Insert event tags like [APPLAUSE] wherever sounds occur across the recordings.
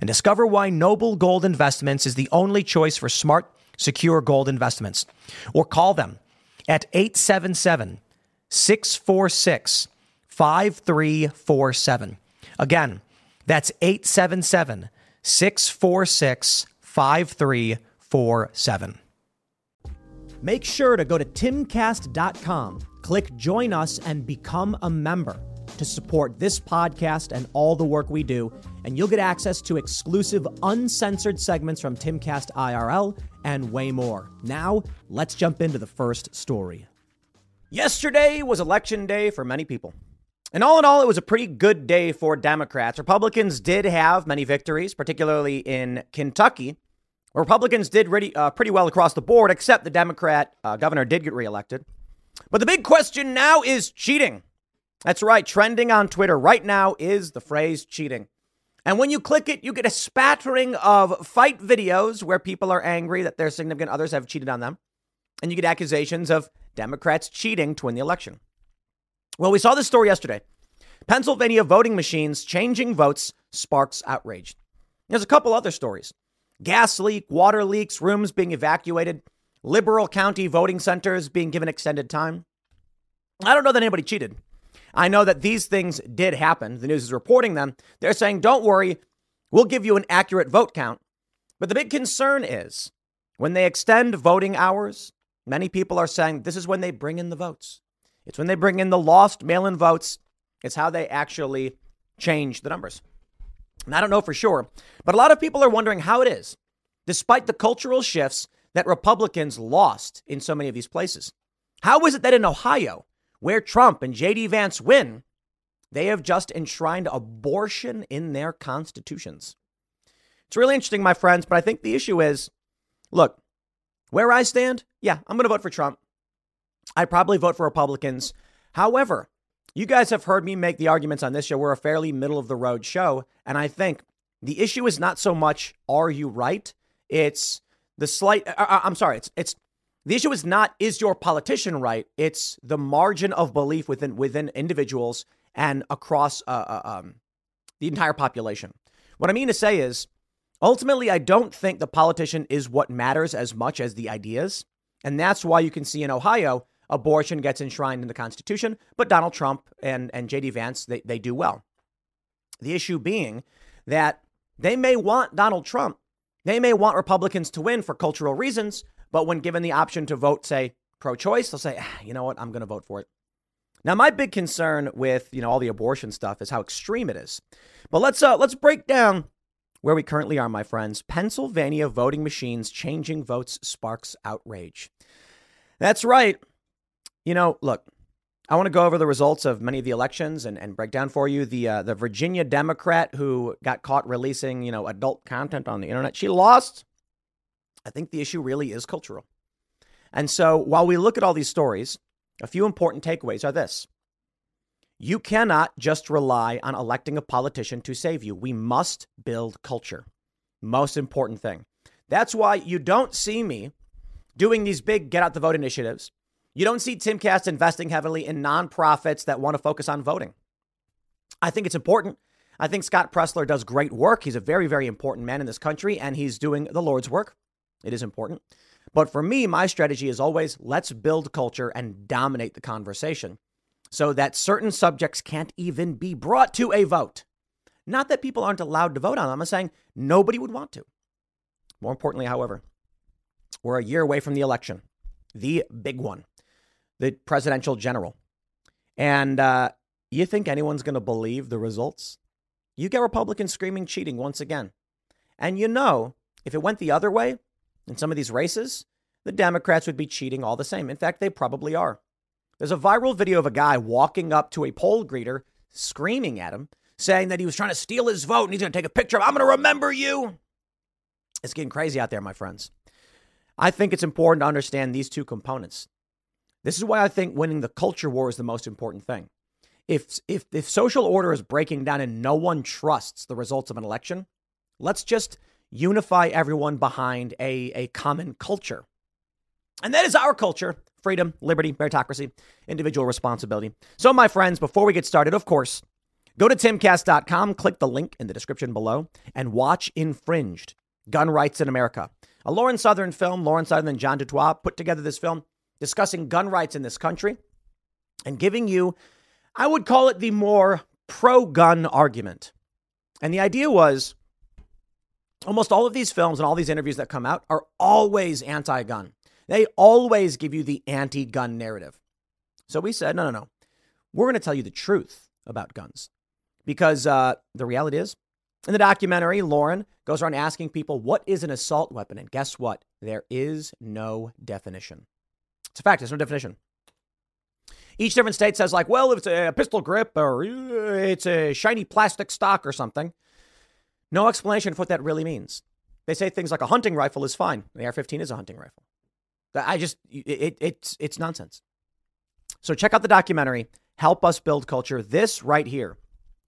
and discover why Noble Gold Investments is the only choice for smart, secure gold investments. Or call them at 877 646 5347. Again, that's 877 646 5347. Make sure to go to timcast.com, click join us, and become a member to support this podcast and all the work we do, and you'll get access to exclusive, uncensored segments from Timcast IRL and way more. Now, let's jump into the first story. Yesterday was election day for many people. And all in all, it was a pretty good day for Democrats. Republicans did have many victories, particularly in Kentucky. Republicans did really, uh, pretty well across the board, except the Democrat uh, governor did get reelected. But the big question now is cheating. That's right. Trending on Twitter right now is the phrase cheating. And when you click it, you get a spattering of fight videos where people are angry that their significant others have cheated on them. And you get accusations of Democrats cheating to win the election. Well, we saw this story yesterday. Pennsylvania voting machines changing votes sparks outrage. There's a couple other stories gas leak, water leaks, rooms being evacuated, liberal county voting centers being given extended time. I don't know that anybody cheated. I know that these things did happen. The news is reporting them. They're saying, don't worry, we'll give you an accurate vote count. But the big concern is when they extend voting hours, many people are saying this is when they bring in the votes. It's when they bring in the lost mail in votes. It's how they actually change the numbers. And I don't know for sure, but a lot of people are wondering how it is, despite the cultural shifts that Republicans lost in so many of these places. How is it that in Ohio, where Trump and J.D. Vance win, they have just enshrined abortion in their constitutions. It's really interesting, my friends, but I think the issue is look, where I stand, yeah, I'm going to vote for Trump. I'd probably vote for Republicans. However, you guys have heard me make the arguments on this show. We're a fairly middle of the road show. And I think the issue is not so much, are you right? It's the slight, uh, uh I'm sorry, it's, it's the issue is not is your politician right? It's the margin of belief within within individuals and across uh, uh, um, the entire population. What I mean to say is, ultimately, I don't think the politician is what matters as much as the ideas, and that's why you can see in Ohio abortion gets enshrined in the Constitution, but Donald Trump and and J.D. Vance they they do well. The issue being that they may want Donald Trump, they may want Republicans to win for cultural reasons, but when given the option to vote, say, pro choice, they'll say, ah, you know what, I'm going to vote for it. Now, my big concern with you know all the abortion stuff is how extreme it is. But let's uh, let's break down where we currently are, my friends. Pennsylvania voting machines changing votes sparks outrage. That's right. You know, look, I want to go over the results of many of the elections and, and break down for you the uh, the Virginia Democrat who got caught releasing you know adult content on the internet. She lost I think the issue really is cultural. And so while we look at all these stories, a few important takeaways are this. You cannot just rely on electing a politician to save you. We must build culture. Most important thing. That's why you don't see me doing these big get out the vote initiatives. You don't see Timcast investing heavily in nonprofits that want to focus on voting. I think it's important. I think Scott Presler does great work. He's a very, very important man in this country, and he's doing the Lord's work. It is important. But for me, my strategy is always let's build culture and dominate the conversation so that certain subjects can't even be brought to a vote. Not that people aren't allowed to vote on them. I'm saying nobody would want to. More importantly, however, we're a year away from the election, the big one. the presidential general. And uh, you think anyone's going to believe the results? You get Republicans screaming cheating once again. And you know, if it went the other way in some of these races, the Democrats would be cheating all the same. In fact, they probably are. There's a viral video of a guy walking up to a poll greeter, screaming at him, saying that he was trying to steal his vote and he's going to take a picture of, I'm going to remember you. It's getting crazy out there, my friends. I think it's important to understand these two components. This is why I think winning the culture war is the most important thing. If, if, if social order is breaking down and no one trusts the results of an election, let's just unify everyone behind a, a common culture. And that is our culture freedom, liberty, meritocracy, individual responsibility. So, my friends, before we get started, of course, go to timcast.com, click the link in the description below, and watch Infringed Gun Rights in America. A Lauren Southern film, Lauren Southern and John Dutoit put together this film discussing gun rights in this country and giving you, I would call it the more pro gun argument. And the idea was almost all of these films and all these interviews that come out are always anti gun. They always give you the anti gun narrative. So we said, no, no, no. We're going to tell you the truth about guns. Because uh, the reality is, in the documentary, Lauren goes around asking people, what is an assault weapon? And guess what? There is no definition. It's a fact, there's no definition. Each different state says, like, well, if it's a pistol grip or it's a shiny plastic stock or something. No explanation for what that really means. They say things like a hunting rifle is fine. The AR 15 is a hunting rifle. I just, it, it, it's, it's nonsense. So check out the documentary, Help Us Build Culture. This right here,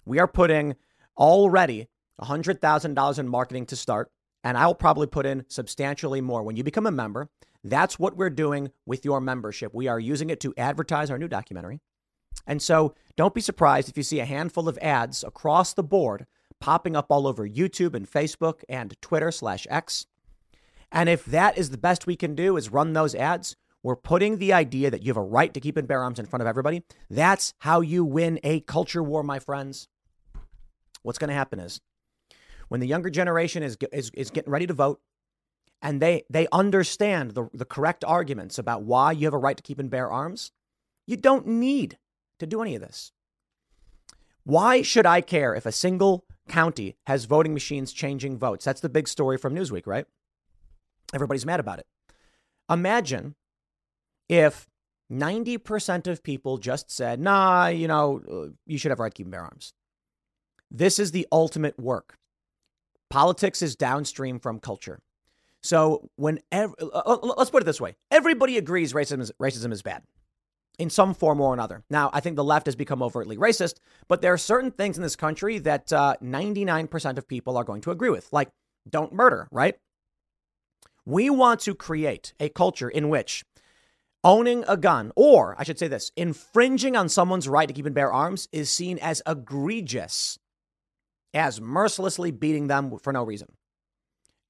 we are putting already $100,000 in marketing to start, and I'll probably put in substantially more. When you become a member, that's what we're doing with your membership. We are using it to advertise our new documentary. And so don't be surprised if you see a handful of ads across the board popping up all over YouTube and Facebook and Twitter slash X. And if that is the best we can do is run those ads, we're putting the idea that you have a right to keep and bear arms in front of everybody. That's how you win a culture war, my friends. What's going to happen is when the younger generation is, is, is getting ready to vote and they, they understand the, the correct arguments about why you have a right to keep and bear arms, you don't need to do any of this. Why should I care if a single county has voting machines changing votes? That's the big story from Newsweek, right? Everybody's mad about it. Imagine if 90% of people just said, nah, you know, uh, you should have right to keep and bear arms. This is the ultimate work. Politics is downstream from culture. So when uh, uh, let's put it this way, everybody agrees racism is, racism is bad in some form or another. Now, I think the left has become overtly racist, but there are certain things in this country that uh, 99% of people are going to agree with, like don't murder, right? We want to create a culture in which owning a gun, or I should say this, infringing on someone's right to keep and bear arms is seen as egregious, as mercilessly beating them for no reason.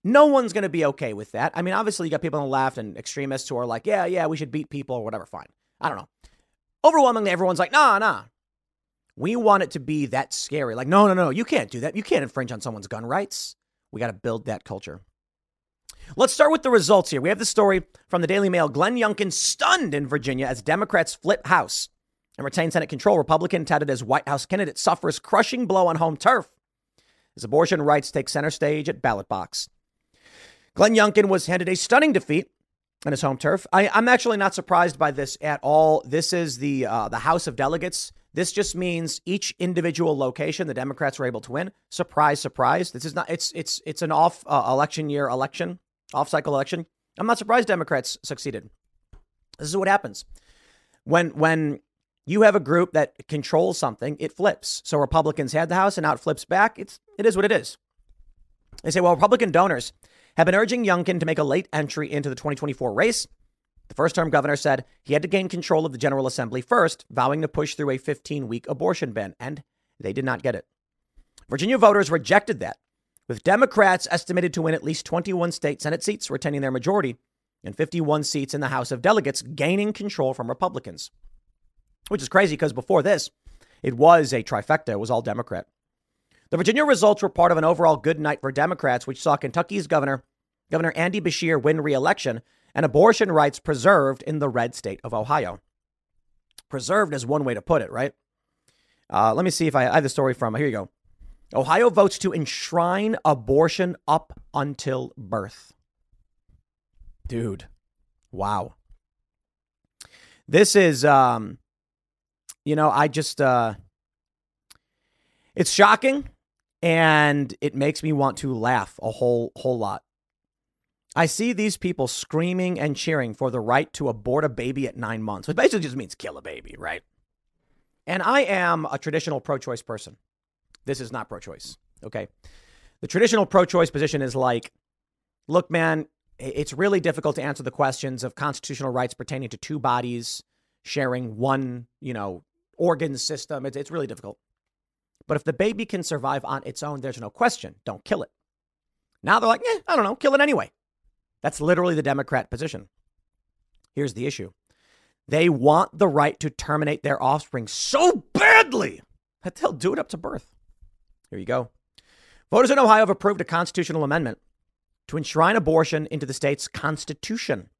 No one's going to be okay with that. I mean, obviously, you got people on the left and extremists who are like, yeah, yeah, we should beat people or whatever. Fine. I don't know. Overwhelmingly, everyone's like, nah, nah. We want it to be that scary. Like, no, no, no, you can't do that. You can't infringe on someone's gun rights. We got to build that culture. Let's start with the results here. We have the story from the Daily Mail. Glenn Youngkin stunned in Virginia as Democrats flip House and retain Senate control. Republican touted as White House candidate suffers crushing blow on home turf as abortion rights take center stage at ballot box. Glenn Youngkin was handed a stunning defeat on his home turf. I, am actually not surprised by this at all. This is the uh, the House of Delegates. This just means each individual location the Democrats were able to win. Surprise, surprise. This is not. It's it's it's an off uh, election year election, off cycle election. I'm not surprised Democrats succeeded. This is what happens when when you have a group that controls something. It flips. So Republicans had the House, and now it flips back. It's it is what it is. They say, well, Republican donors have been urging Youngkin to make a late entry into the 2024 race. The first term governor said he had to gain control of the General Assembly first, vowing to push through a 15 week abortion ban, and they did not get it. Virginia voters rejected that, with Democrats estimated to win at least 21 state Senate seats, retaining their majority, and 51 seats in the House of Delegates, gaining control from Republicans. Which is crazy because before this, it was a trifecta, it was all Democrat. The Virginia results were part of an overall good night for Democrats, which saw Kentucky's governor, Governor Andy Beshear, win re election and abortion rights preserved in the red state of Ohio. Preserved is one way to put it, right? Uh, let me see if I, I have the story from. Here you go. Ohio votes to enshrine abortion up until birth. Dude, wow. This is, um, you know, I just, uh, it's shocking and it makes me want to laugh a whole, whole lot. I see these people screaming and cheering for the right to abort a baby at nine months, which basically just means kill a baby, right? And I am a traditional pro choice person. This is not pro choice, okay? The traditional pro choice position is like, look, man, it's really difficult to answer the questions of constitutional rights pertaining to two bodies sharing one, you know, organ system. It's, it's really difficult. But if the baby can survive on its own, there's no question. Don't kill it. Now they're like, eh, I don't know, kill it anyway. That's literally the Democrat position. Here's the issue they want the right to terminate their offspring so badly that they'll do it up to birth. Here you go. Voters in Ohio have approved a constitutional amendment to enshrine abortion into the state's constitution.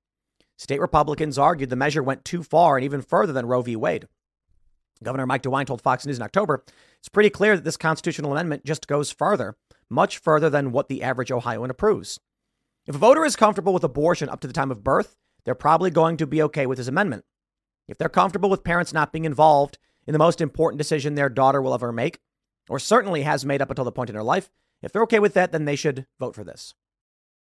State Republicans argued the measure went too far and even further than Roe v. Wade. Governor Mike DeWine told Fox News in October it's pretty clear that this constitutional amendment just goes further, much further than what the average Ohioan approves. If a voter is comfortable with abortion up to the time of birth, they're probably going to be okay with this amendment. If they're comfortable with parents not being involved in the most important decision their daughter will ever make, or certainly has made up until the point in her life, if they're okay with that, then they should vote for this.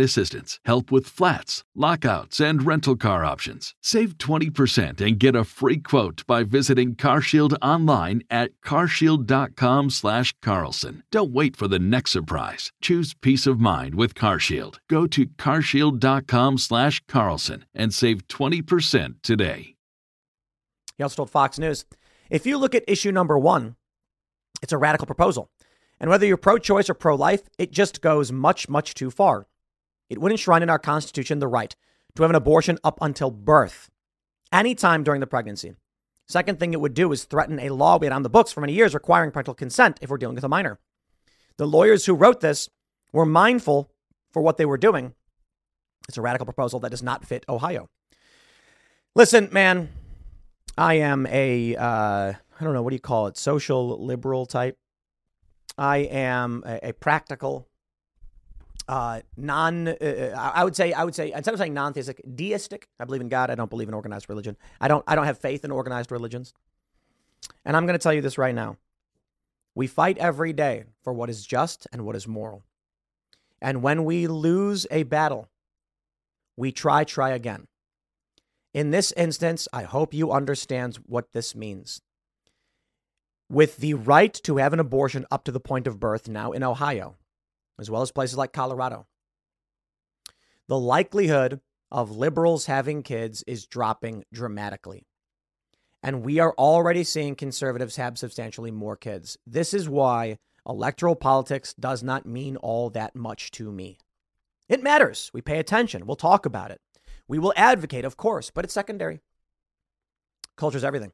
assistance, help with flats, lockouts, and rental car options. Save 20% and get a free quote by visiting CarShield online at carshield.com/carlson. Don't wait for the next surprise. Choose peace of mind with CarShield. Go to carshield.com/carlson and save 20% today. He also told Fox News if you look at issue number one, it's a radical proposal. And whether you're pro choice or pro life, it just goes much, much too far. It would enshrine in our Constitution the right to have an abortion up until birth, anytime during the pregnancy. Second thing it would do is threaten a law we had on the books for many years requiring parental consent if we're dealing with a minor. The lawyers who wrote this were mindful for what they were doing. It's a radical proposal that does not fit Ohio. Listen, man, I am a uh, I don't know what do you call it, social liberal type. I am a, a practical, uh, non. Uh, uh I would say I would say instead of saying non-theistic, deistic. I believe in God. I don't believe in organized religion. I don't. I don't have faith in organized religions. And I'm going to tell you this right now. We fight every day for what is just and what is moral. And when we lose a battle, we try, try again. In this instance, I hope you understand what this means. With the right to have an abortion up to the point of birth now in Ohio, as well as places like Colorado, the likelihood of liberals having kids is dropping dramatically. And we are already seeing conservatives have substantially more kids. This is why electoral politics does not mean all that much to me. It matters. We pay attention. We'll talk about it. We will advocate, of course, but it's secondary. Culture's everything.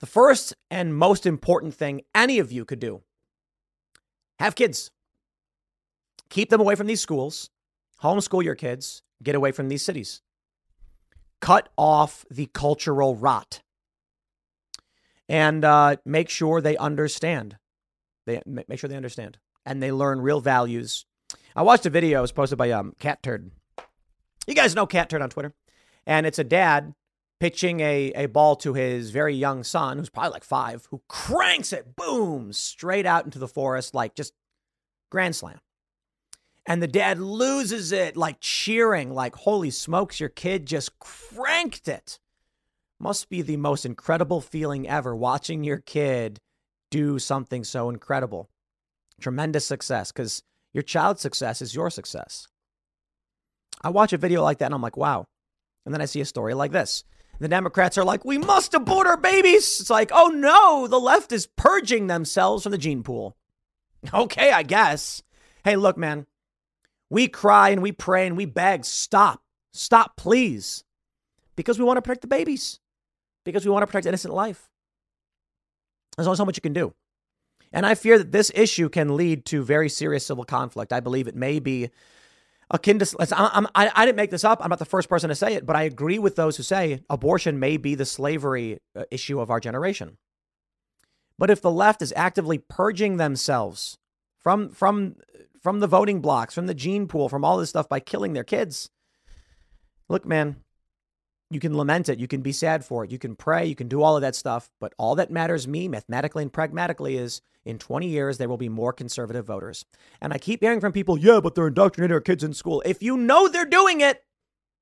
The first and most important thing any of you could do have kids. Keep them away from these schools. Homeschool your kids. Get away from these cities. Cut off the cultural rot. And uh, make sure they understand. They make sure they understand and they learn real values. I watched a video. It was posted by um, Catturd you guys know Catturd on Twitter. And it's a dad pitching a, a ball to his very young son, who's probably like five, who cranks it, boom, straight out into the forest, like just grand slam. And the dad loses it, like cheering, like, holy smokes, your kid just cranked it. Must be the most incredible feeling ever watching your kid do something so incredible. Tremendous success because your child's success is your success. I watch a video like that and I'm like, wow. And then I see a story like this. The Democrats are like, we must abort our babies. It's like, oh no, the left is purging themselves from the gene pool. [LAUGHS] Okay, I guess. Hey, look, man, we cry and we pray and we beg, stop, stop, please. Because we want to protect the babies, because we want to protect innocent life. There's only so much you can do. And I fear that this issue can lead to very serious civil conflict. I believe it may be akin to. I, I, I didn't make this up. I'm not the first person to say it, but I agree with those who say abortion may be the slavery uh, issue of our generation. But if the left is actively purging themselves from from from the voting blocks, from the gene pool, from all this stuff by killing their kids, look, man, you can lament it, you can be sad for it, you can pray, you can do all of that stuff, but all that matters me mathematically and pragmatically is in 20 years there will be more conservative voters. And I keep hearing from people, yeah, but they're indoctrinating our kids in school. If you know they're doing it,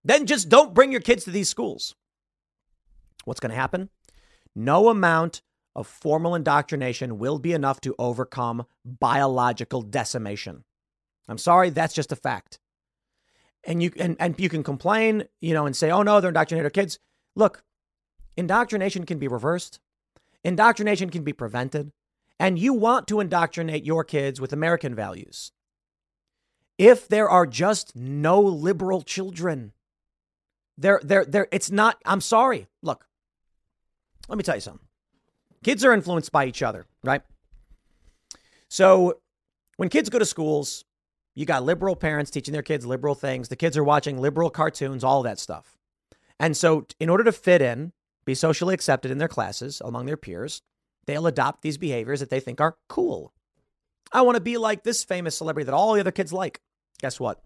then just don't bring your kids to these schools. What's going to happen? No amount of formal indoctrination will be enough to overcome biological decimation. I'm sorry, that's just a fact and you and, and you can complain, you know, and say, oh no, they're indoctrinating kids. Look, indoctrination can be reversed. Indoctrination can be prevented. And you want to indoctrinate your kids with American values. If there are just no liberal children, there, there, there, it's not, I'm sorry. Look, let me tell you something. Kids are influenced by each other, right? So when kids go to schools, you got liberal parents teaching their kids liberal things. The kids are watching liberal cartoons, all that stuff. And so, in order to fit in, be socially accepted in their classes among their peers, they'll adopt these behaviors that they think are cool. I want to be like this famous celebrity that all the other kids like. Guess what?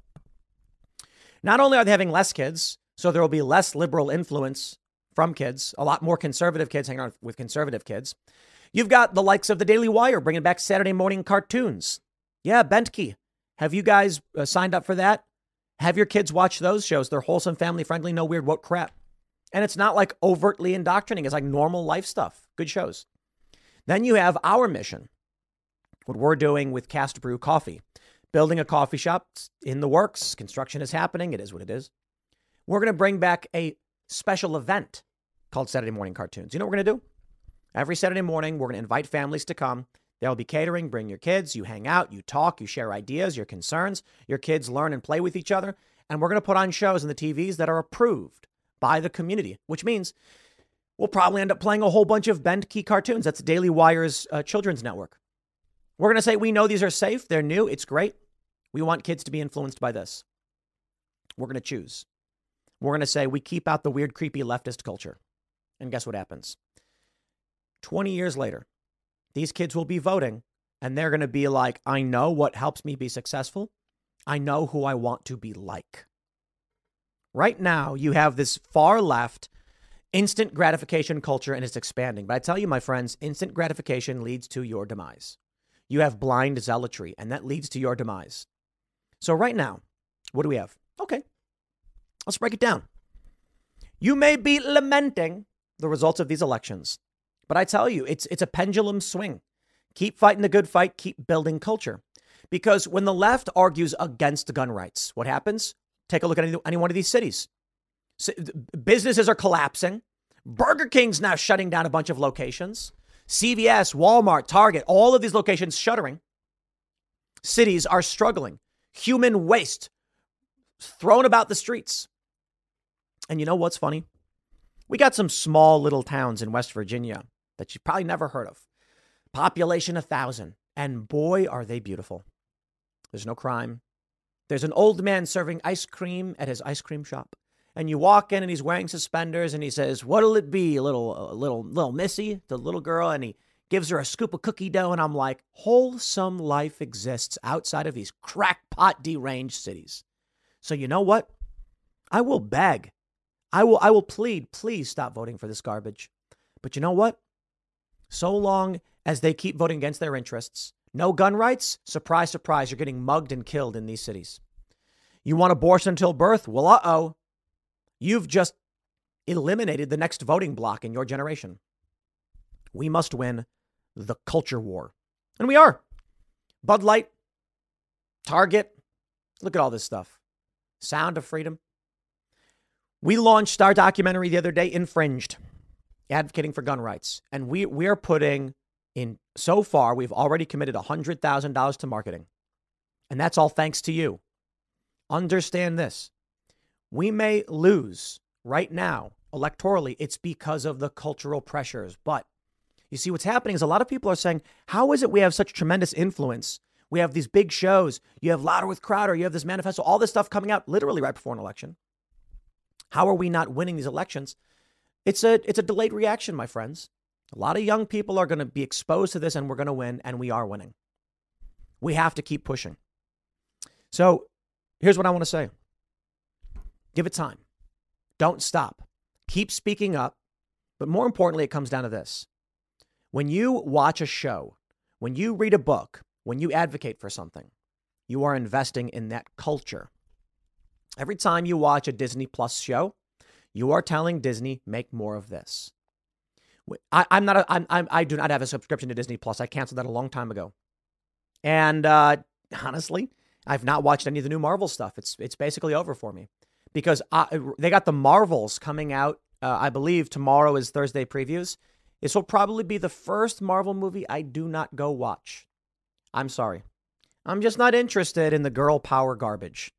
Not only are they having less kids, so there will be less liberal influence from kids, a lot more conservative kids hanging out with conservative kids. You've got the likes of the Daily Wire bringing back Saturday morning cartoons. Yeah, Bentkey have you guys uh, signed up for that? Have your kids watch those shows. They're wholesome, family friendly, no weird what crap. And it's not like overtly indoctrinating, it's like normal life stuff. Good shows. Then you have our mission, what we're doing with Cast Brew Coffee, building a coffee shop in the works. Construction is happening. It is what it is. We're going to bring back a special event called Saturday Morning Cartoons. You know what we're going to do? Every Saturday morning, we're going to invite families to come There'll be catering, bring your kids, you hang out, you talk, you share ideas, your concerns. Your kids learn and play with each other. And we're going to put on shows on the TVs that are approved by the community, which means we'll probably end up playing a whole bunch of Bentkey cartoons. That's Daily Wire's uh, children's network. We're going to say we know these are safe, they're new, it's great. We want kids to be influenced by this. We're going to choose. We're going to say we keep out the weird, creepy leftist culture. And guess what happens? 20 years later, these kids will be voting and they're going to be like, I know what helps me be successful. I know who I want to be like. Right now, you have this far left instant gratification culture and it's expanding. But I tell you, my friends, instant gratification leads to your demise. You have blind zealotry, and that leads to your demise. So, right now, what do we have? Okay, let's break it down. You may be lamenting the results of these elections. But I tell you, it's it's a pendulum swing. Keep fighting the good fight, keep building culture. Because when the left argues against gun rights, what happens? Take a look at any, any one of these cities. Businesses are collapsing. Burger King's now shutting down a bunch of locations. CVS, Walmart, Target, all of these locations shuttering. Cities are struggling. Human waste thrown about the streets. And you know what's funny? We got some small little towns in West Virginia that you've probably never heard of. Population a thousand. And boy, are they beautiful. There's no crime. There's an old man serving ice cream at his ice cream shop. And you walk in and he's wearing suspenders and he says, What'll it be? Little, a little, little Missy, the little girl. And he gives her a scoop of cookie dough. And I'm like, wholesome life exists outside of these crackpot deranged cities. So you know what? I will beg. I will I will plead, please stop voting for this garbage. But you know what? So long as they keep voting against their interests. No gun rights? Surprise, surprise, you're getting mugged and killed in these cities. You want abortion until birth? Well, uh oh. You've just eliminated the next voting block in your generation. We must win the culture war. And we are. Bud Light, Target, look at all this stuff. Sound of Freedom. We launched our documentary the other day, Infringed, advocating for gun rights. And we, we are putting in, so far, we've already committed $100,000 to marketing. And that's all thanks to you. Understand this. We may lose right now electorally. It's because of the cultural pressures. But you see, what's happening is a lot of people are saying, how is it we have such tremendous influence? We have these big shows. You have Louder with Crowder. You have this manifesto, all this stuff coming out literally right before an election. How are we not winning these elections? It's a it's a delayed reaction, my friends. A lot of young people are going to be exposed to this and we're going to win and we are winning. We have to keep pushing. So, here's what I want to say. Give it time. Don't stop. Keep speaking up. But more importantly, it comes down to this. When you watch a show, when you read a book, when you advocate for something, you are investing in that culture. Every time you watch a Disney Plus show, you are telling Disney, make more of this. I, am not. A, I'm, I'm, I do not have a subscription to Disney Plus. I canceled that a long time ago. And uh, honestly, I've not watched any of the new Marvel stuff. It's it's basically over for me because I, they got the Marvels coming out. Uh, I believe tomorrow is Thursday previews. This will probably be the first Marvel movie I do not go watch. I'm sorry. I'm just not interested in the girl power garbage.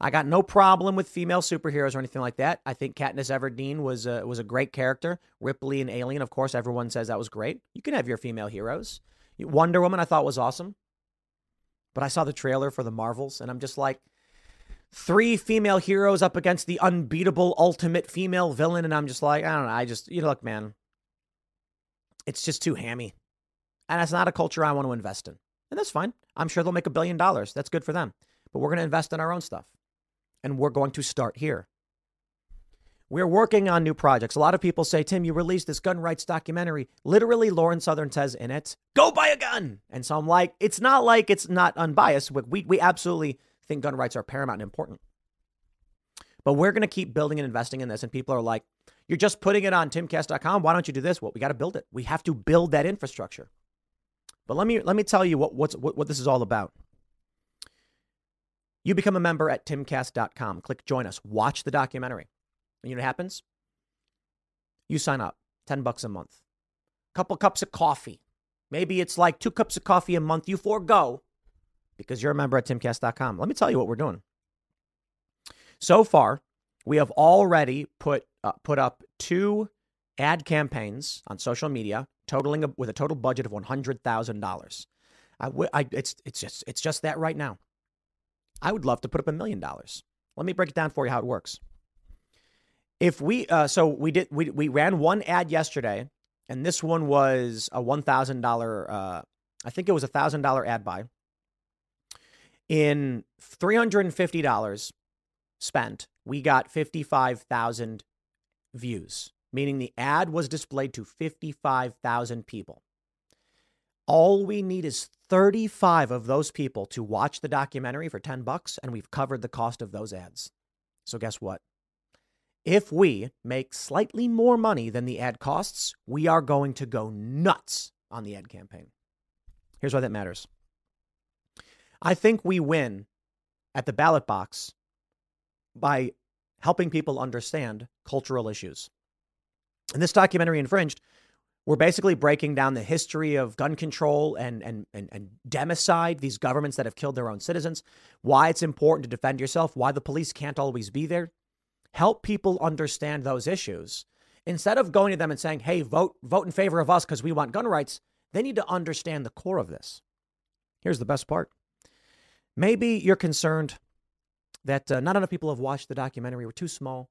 I got no problem with female superheroes or anything like that. I think Katniss Everdeen was a, was a great character. Ripley and Alien, of course, everyone says that was great. You can have your female heroes. Wonder Woman, I thought was awesome. But I saw the trailer for the Marvels, and I'm just like, three female heroes up against the unbeatable ultimate female villain, and I'm just like, I don't know. I just, you know, look, man, it's just too hammy. And that's not a culture I want to invest in. And that's fine. I'm sure they'll make a billion dollars. That's good for them. But we're going to invest in our own stuff. And we're going to start here. We're working on new projects. A lot of people say, Tim, you released this gun rights documentary. Literally, Lauren Southern says in it, go buy a gun. And so I'm like, it's not like it's not unbiased. We, we absolutely think gun rights are paramount and important. But we're going to keep building and investing in this. And people are like, you're just putting it on timcast.com. Why don't you do this? Well, we got to build it. We have to build that infrastructure. But let me let me tell you what what's, what, what this is all about. You become a member at timcast.com. Click join us. Watch the documentary. And you know what happens? You sign up. 10 bucks a month. A couple cups of coffee. Maybe it's like two cups of coffee a month you forego because you're a member at timcast.com. Let me tell you what we're doing. So far, we have already put uh, put up two ad campaigns on social media totaling a, with a total budget of $100,000. I, I, it's, it's, just, it's just that right now. I would love to put up a million dollars. Let me break it down for you how it works. If we, uh, so we did, we, we ran one ad yesterday, and this one was a $1,000, uh, I think it was a $1,000 ad buy. In $350 spent, we got 55,000 views meaning the ad was displayed to 55,000 people. All we need is 35 of those people to watch the documentary for 10 bucks and we've covered the cost of those ads. So guess what? If we make slightly more money than the ad costs, we are going to go nuts on the ad campaign. Here's why that matters. I think we win at the ballot box by helping people understand cultural issues. And this documentary, Infringed, we're basically breaking down the history of gun control and, and, and, and democide, these governments that have killed their own citizens, why it's important to defend yourself, why the police can't always be there. Help people understand those issues. Instead of going to them and saying, hey, vote, vote in favor of us because we want gun rights, they need to understand the core of this. Here's the best part. Maybe you're concerned that uh, not enough people have watched the documentary. We're too small.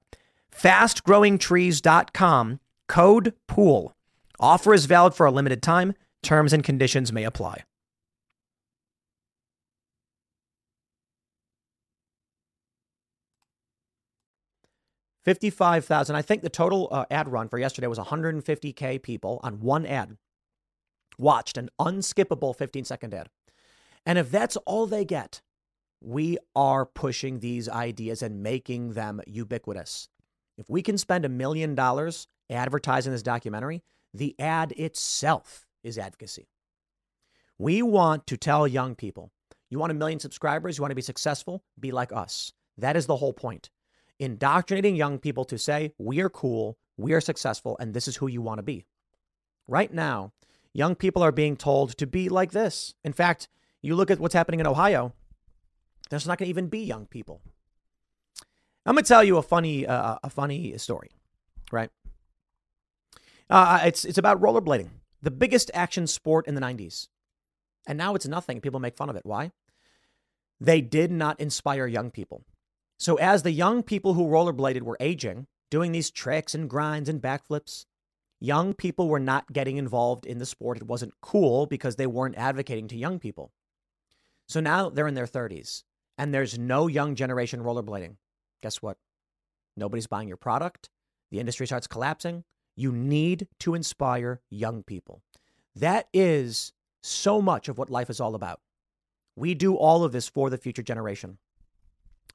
Fastgrowingtrees.com, code POOL. Offer is valid for a limited time. Terms and conditions may apply. Fifty-five thousand. I think the total uh, ad run for yesterday was 150k people on one ad watched an unskippable 15-second ad. And if that's all they get, we are pushing these ideas and making them ubiquitous. If we can spend a million dollars advertising this documentary, the ad itself is advocacy. We want to tell young people you want a million subscribers, you want to be successful, be like us. That is the whole point. Indoctrinating young people to say, we are cool, we are successful, and this is who you want to be. Right now, young people are being told to be like this. In fact, you look at what's happening in Ohio, there's not going to even be young people. I'm to tell you a funny, uh, a funny story, right? Uh, it's it's about rollerblading, the biggest action sport in the 90s, and now it's nothing. People make fun of it. Why? They did not inspire young people. So as the young people who rollerbladed were aging, doing these tricks and grinds and backflips, young people were not getting involved in the sport. It wasn't cool because they weren't advocating to young people. So now they're in their 30s and there's no young generation rollerblading. Guess what? Nobody's buying your product. The industry starts collapsing. You need to inspire young people. That is so much of what life is all about. We do all of this for the future generation.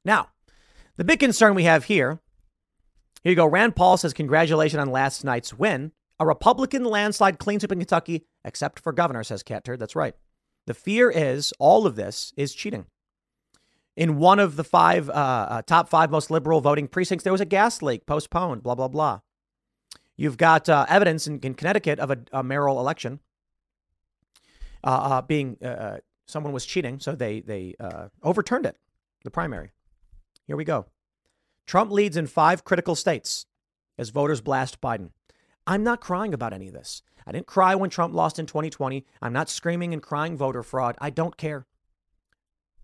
Now, the big concern we have here here you go. Rand Paul says, Congratulations on last night's win. A Republican landslide clean sweep in Kentucky, except for governor, says Catturd. That's right. The fear is all of this is cheating. In one of the five uh, uh, top five most liberal voting precincts, there was a gas leak postponed, blah, blah, blah. You've got uh, evidence in, in, Connecticut of a, a mayoral election uh, uh, being uh, someone was cheating, so they, they overturned it, the primary. Here we go. Trump leads in five critical states as voters blast Biden. I'm not crying about any of this. I didn't cry when Trump lost in 2020. I'm not screaming and crying voter fraud. I don't care.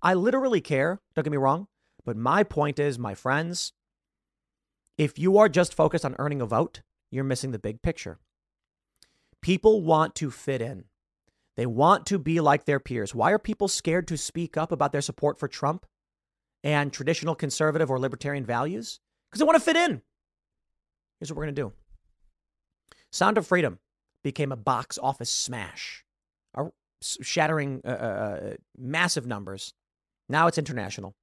I literally care, don't get me wrong. But my point is, my friends, if you are just focused on earning a vote, you're missing the big picture. People want to fit in. They want to be like their peers. Why are people scared to speak up about their support for Trump and traditional conservative or libertarian values? Because they want to fit in. Here's what we're going to do Sound of Freedom became a box office smash, shattering uh, uh, uh, massive numbers. Now it's international.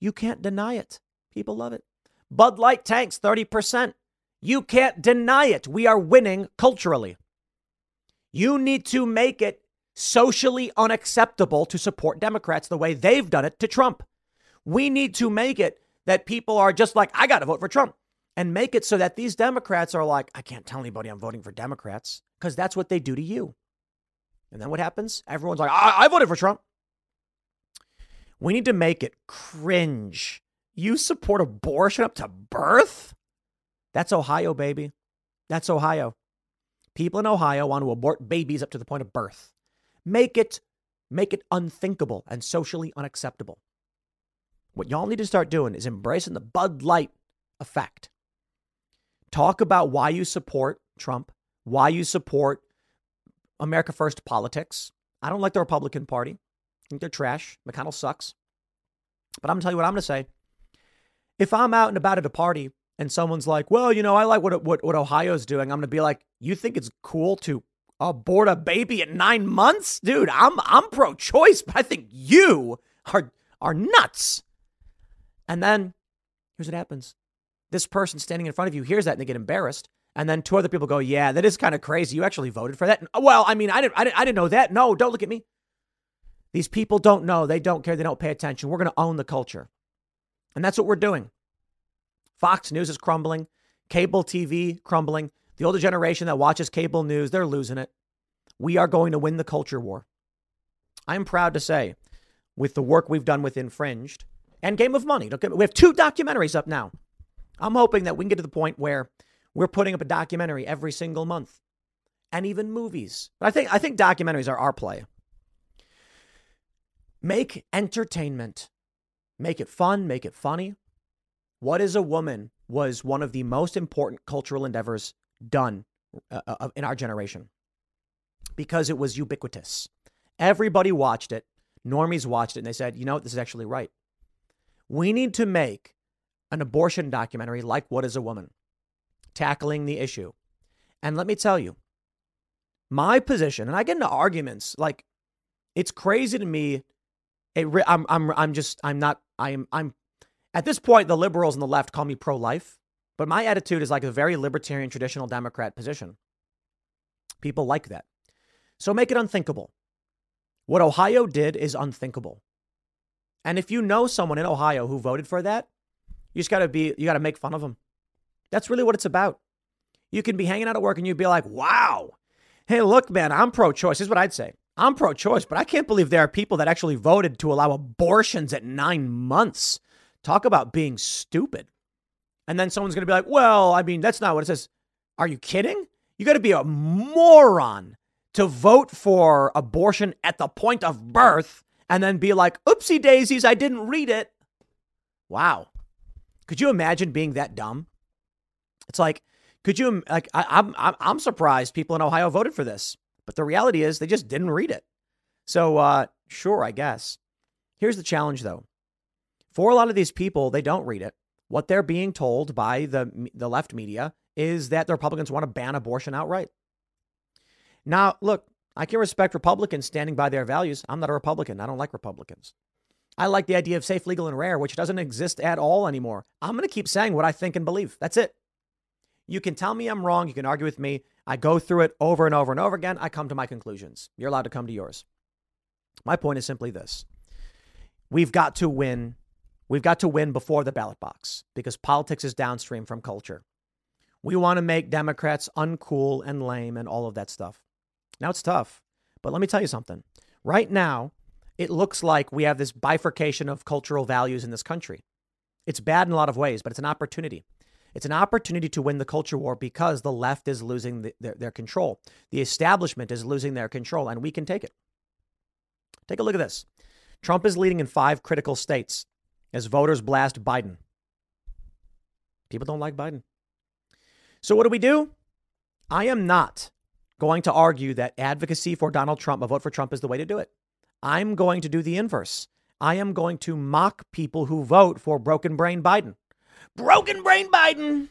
You can't deny it. People love it. Bud Light tanks 30%. You can't deny it. We are winning culturally. You need to make it socially unacceptable to support Democrats the way they've done it to Trump. We need to make it that people are just like, I got to vote for Trump and make it so that these Democrats are like, I can't tell anybody I'm voting for Democrats because that's what they do to you. And then what happens? Everyone's like, I, I voted for Trump. We need to make it cringe. You support abortion up to birth? That's Ohio, baby. That's Ohio. People in Ohio want to abort babies up to the point of birth. Make it make it unthinkable and socially unacceptable. What y'all need to start doing is embracing the Bud Light effect. Talk about why you support Trump, why you support America First politics. I don't like the Republican Party. I think they're trash. McConnell sucks. But I'm going to tell you what I'm going to say. If I'm out and about at a party and someone's like, well, you know, I like what, what, what Ohio's doing, I'm going to be like, you think it's cool to abort a baby at nine months? Dude, I'm, I'm pro choice, but I think you are, are nuts. And then here's what happens this person standing in front of you hears that and they get embarrassed. And then two other people go, "Yeah, that is kind of crazy. You actually voted for that." And, well, I mean, I didn't, I didn't, I didn't know that. No, don't look at me. These people don't know. They don't care. They don't pay attention. We're going to own the culture, and that's what we're doing. Fox News is crumbling. Cable TV crumbling. The older generation that watches cable news, they're losing it. We are going to win the culture war. I am proud to say with the work we've done with Infringed and Game of Money. We have two documentaries up now. I'm hoping that we can get to the point where we're putting up a documentary every single month and even movies. But I think I think documentaries are our play. Make entertainment. Make it fun, make it funny. What is a woman was one of the most important cultural endeavors done uh, uh, in our generation because it was ubiquitous. Everybody watched it. Normies watched it and they said, you know what, this is actually right. We need to make an abortion documentary like What is a Woman, tackling the issue. And let me tell you, my position, and I get into arguments like it's crazy to me. It, I'm, I'm, I'm just, I'm not, I'm, I'm, at this point, the liberals and the left call me pro life, but my attitude is like a very libertarian, traditional Democrat position. People like that. So make it unthinkable. What Ohio did is unthinkable. And if you know someone in Ohio who voted for that, you just got to be, you got to make fun of them. That's really what it's about. You can be hanging out at work and you'd be like, wow, hey, look, man, I'm pro choice. Here's what I'd say I'm pro choice, but I can't believe there are people that actually voted to allow abortions at nine months. Talk about being stupid. And then someone's going to be like, well, I mean, that's not what it says. Are you kidding? You got to be a moron to vote for abortion at the point of birth and then be like, oopsie daisies, I didn't read it. Wow. Could you imagine being that dumb? It's like, could you like? I, I'm I'm I'm surprised people in Ohio voted for this, but the reality is they just didn't read it. So uh, sure, I guess. Here's the challenge, though. For a lot of these people, they don't read it. What they're being told by the the left media is that the Republicans want to ban abortion outright. Now, look, I can respect Republicans standing by their values. I'm not a Republican. I don't like Republicans. I like the idea of safe, legal, and rare, which doesn't exist at all anymore. I'm going to keep saying what I think and believe. That's it. You can tell me I'm wrong. You can argue with me. I go through it over and over and over again. I come to my conclusions. You're allowed to come to yours. My point is simply this we've got to win. We've got to win before the ballot box because politics is downstream from culture. We want to make Democrats uncool and lame and all of that stuff. Now it's tough, but let me tell you something. Right now, it looks like we have this bifurcation of cultural values in this country. It's bad in a lot of ways, but it's an opportunity. It's an opportunity to win the culture war because the left is losing the, their, their control. The establishment is losing their control, and we can take it. Take a look at this. Trump is leading in five critical states as voters blast Biden. People don't like Biden. So, what do we do? I am not going to argue that advocacy for Donald Trump, a vote for Trump, is the way to do it. I'm going to do the inverse. I am going to mock people who vote for broken brain Biden. Broken brain Biden.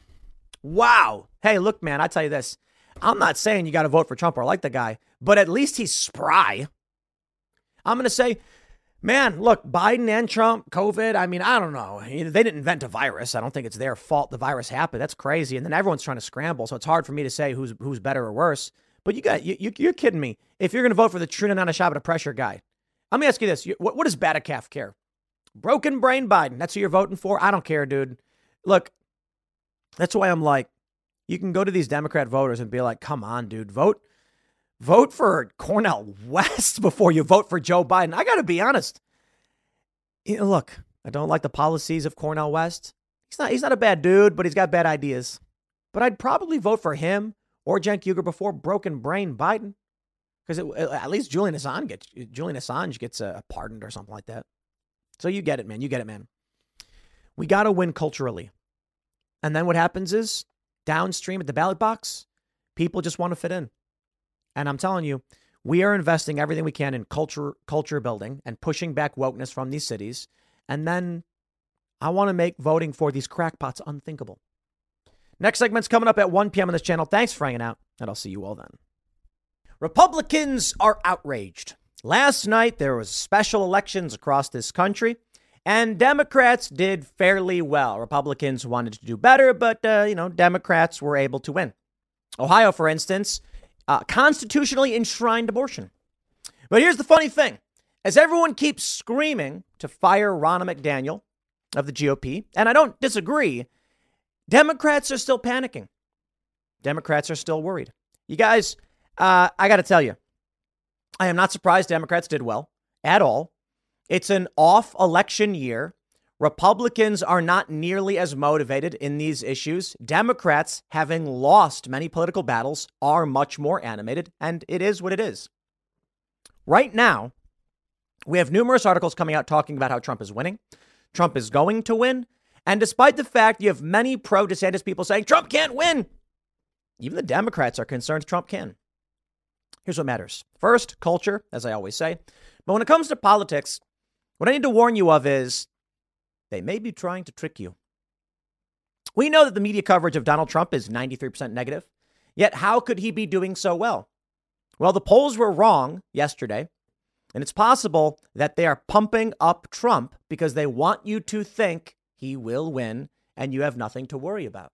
Wow. Hey, look, man, I tell you this. I'm not saying you got to vote for Trump or like the guy, but at least he's spry. I'm going to say, man, look, Biden and Trump, COVID, I mean, I don't know. They didn't invent a virus. I don't think it's their fault the virus happened. That's crazy. And then everyone's trying to scramble. So it's hard for me to say who's who's better or worse. But you got you, you are kidding me. If you're going to vote for the Trina Nana pressure guy, let me ask you this: what, what does Batacalf care? Broken brain Biden. That's who you're voting for. I don't care, dude. Look, that's why I'm like, you can go to these Democrat voters and be like, come on, dude, vote, vote for Cornel West [LAUGHS] before you vote for Joe Biden. I got to be honest. You know, look, I don't like the policies of Cornel West. He's not, he's not a bad dude, but he's got bad ideas. But I'd probably vote for him or Cenk Uygur before broken brain Biden. Because at least Julian Assange gets Julian Assange gets uh, pardoned or something like that. So you get it, man. You get it, man. We got to win culturally. And then what happens is downstream at the ballot box, people just want to fit in. And I'm telling you, we are investing everything we can in culture culture building and pushing back wokeness from these cities. And then I want to make voting for these crackpots unthinkable. Next segment's coming up at 1 p.m. on this channel. Thanks for hanging out, and I'll see you all then. Republicans are outraged. Last night, there was special elections across this country, and Democrats did fairly well. Republicans wanted to do better, but, uh, you know, Democrats were able to win. Ohio, for instance, uh, constitutionally enshrined abortion. But here's the funny thing as everyone keeps screaming to fire Ronna McDaniel of the GOP, and I don't disagree, Democrats are still panicking. Democrats are still worried. You guys, uh, I got to tell you, I am not surprised Democrats did well at all. It's an off election year. Republicans are not nearly as motivated in these issues. Democrats, having lost many political battles, are much more animated, and it is what it is. Right now, we have numerous articles coming out talking about how Trump is winning, Trump is going to win. And despite the fact you have many pro DeSantis people saying Trump can't win, even the Democrats are concerned Trump can. Here's what matters first, culture, as I always say. But when it comes to politics, what I need to warn you of is they may be trying to trick you. We know that the media coverage of Donald Trump is 93% negative. Yet, how could he be doing so well? Well, the polls were wrong yesterday, and it's possible that they are pumping up Trump because they want you to think he will win and you have nothing to worry about.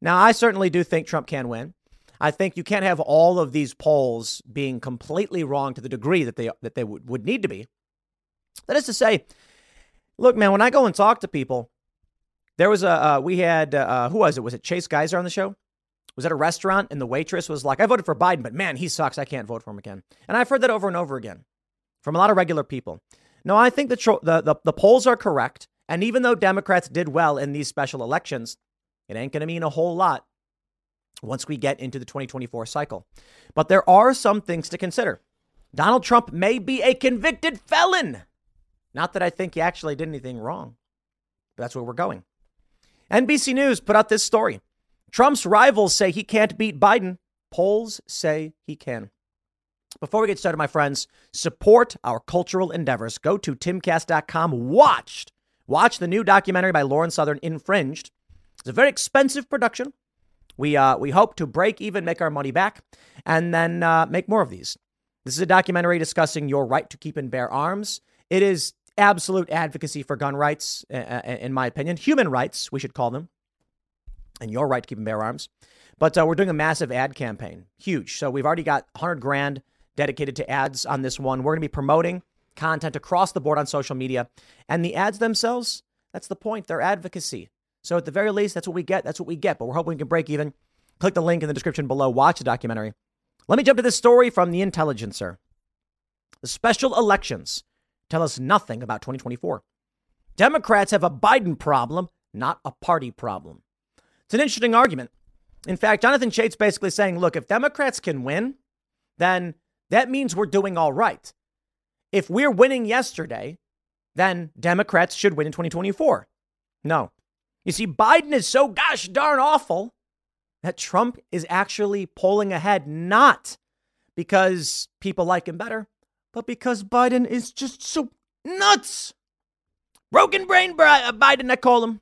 Now, I certainly do think Trump can win. I think you can't have all of these polls being completely wrong to the degree that they that they would, would need to be. That is to say, Look, man, when I go and talk to people, there was a uh, we had uh, who was it? Was it Chase Geiser on the show? Was at a restaurant and the waitress was like, "I voted for Biden, but man, he sucks. I can't vote for him again." And I've heard that over and over again from a lot of regular people. No, I think the, tro- the, the the polls are correct, and even though Democrats did well in these special elections, it ain't going to mean a whole lot once we get into the 2024 cycle. But there are some things to consider. Donald Trump may be a convicted felon. Not that I think he actually did anything wrong, but that's where we're going. NBC News put out this story. Trump's rivals say he can't beat Biden. Polls say he can. Before we get started, my friends, support our cultural endeavors. Go to timcast.com. Watch, watch the new documentary by Lauren Southern, Infringed. It's a very expensive production. We uh, we hope to break even, make our money back, and then uh, make more of these. This is a documentary discussing your right to keep and bear arms. It is absolute advocacy for gun rights, in my opinion, human rights, we should call them, and your right to keep and bear arms. But uh, we're doing a massive ad campaign, huge. So we've already got 100 grand dedicated to ads on this one. We're going to be promoting content across the board on social media, and the ads themselves, that's the point. They're advocacy. So at the very least, that's what we get. That's what we get. But we're hoping we can break even. Click the link in the description below. Watch the documentary. Let me jump to this story from the Intelligencer. The special elections tell us nothing about 2024. Democrats have a Biden problem, not a party problem. It's an interesting argument. In fact, Jonathan Chait's basically saying, look, if Democrats can win, then that means we're doing all right. If we're winning yesterday, then Democrats should win in 2024. No. You see, Biden is so gosh darn awful that Trump is actually polling ahead, not because people like him better, but because Biden is just so nuts. Broken brain uh, Biden, I call him.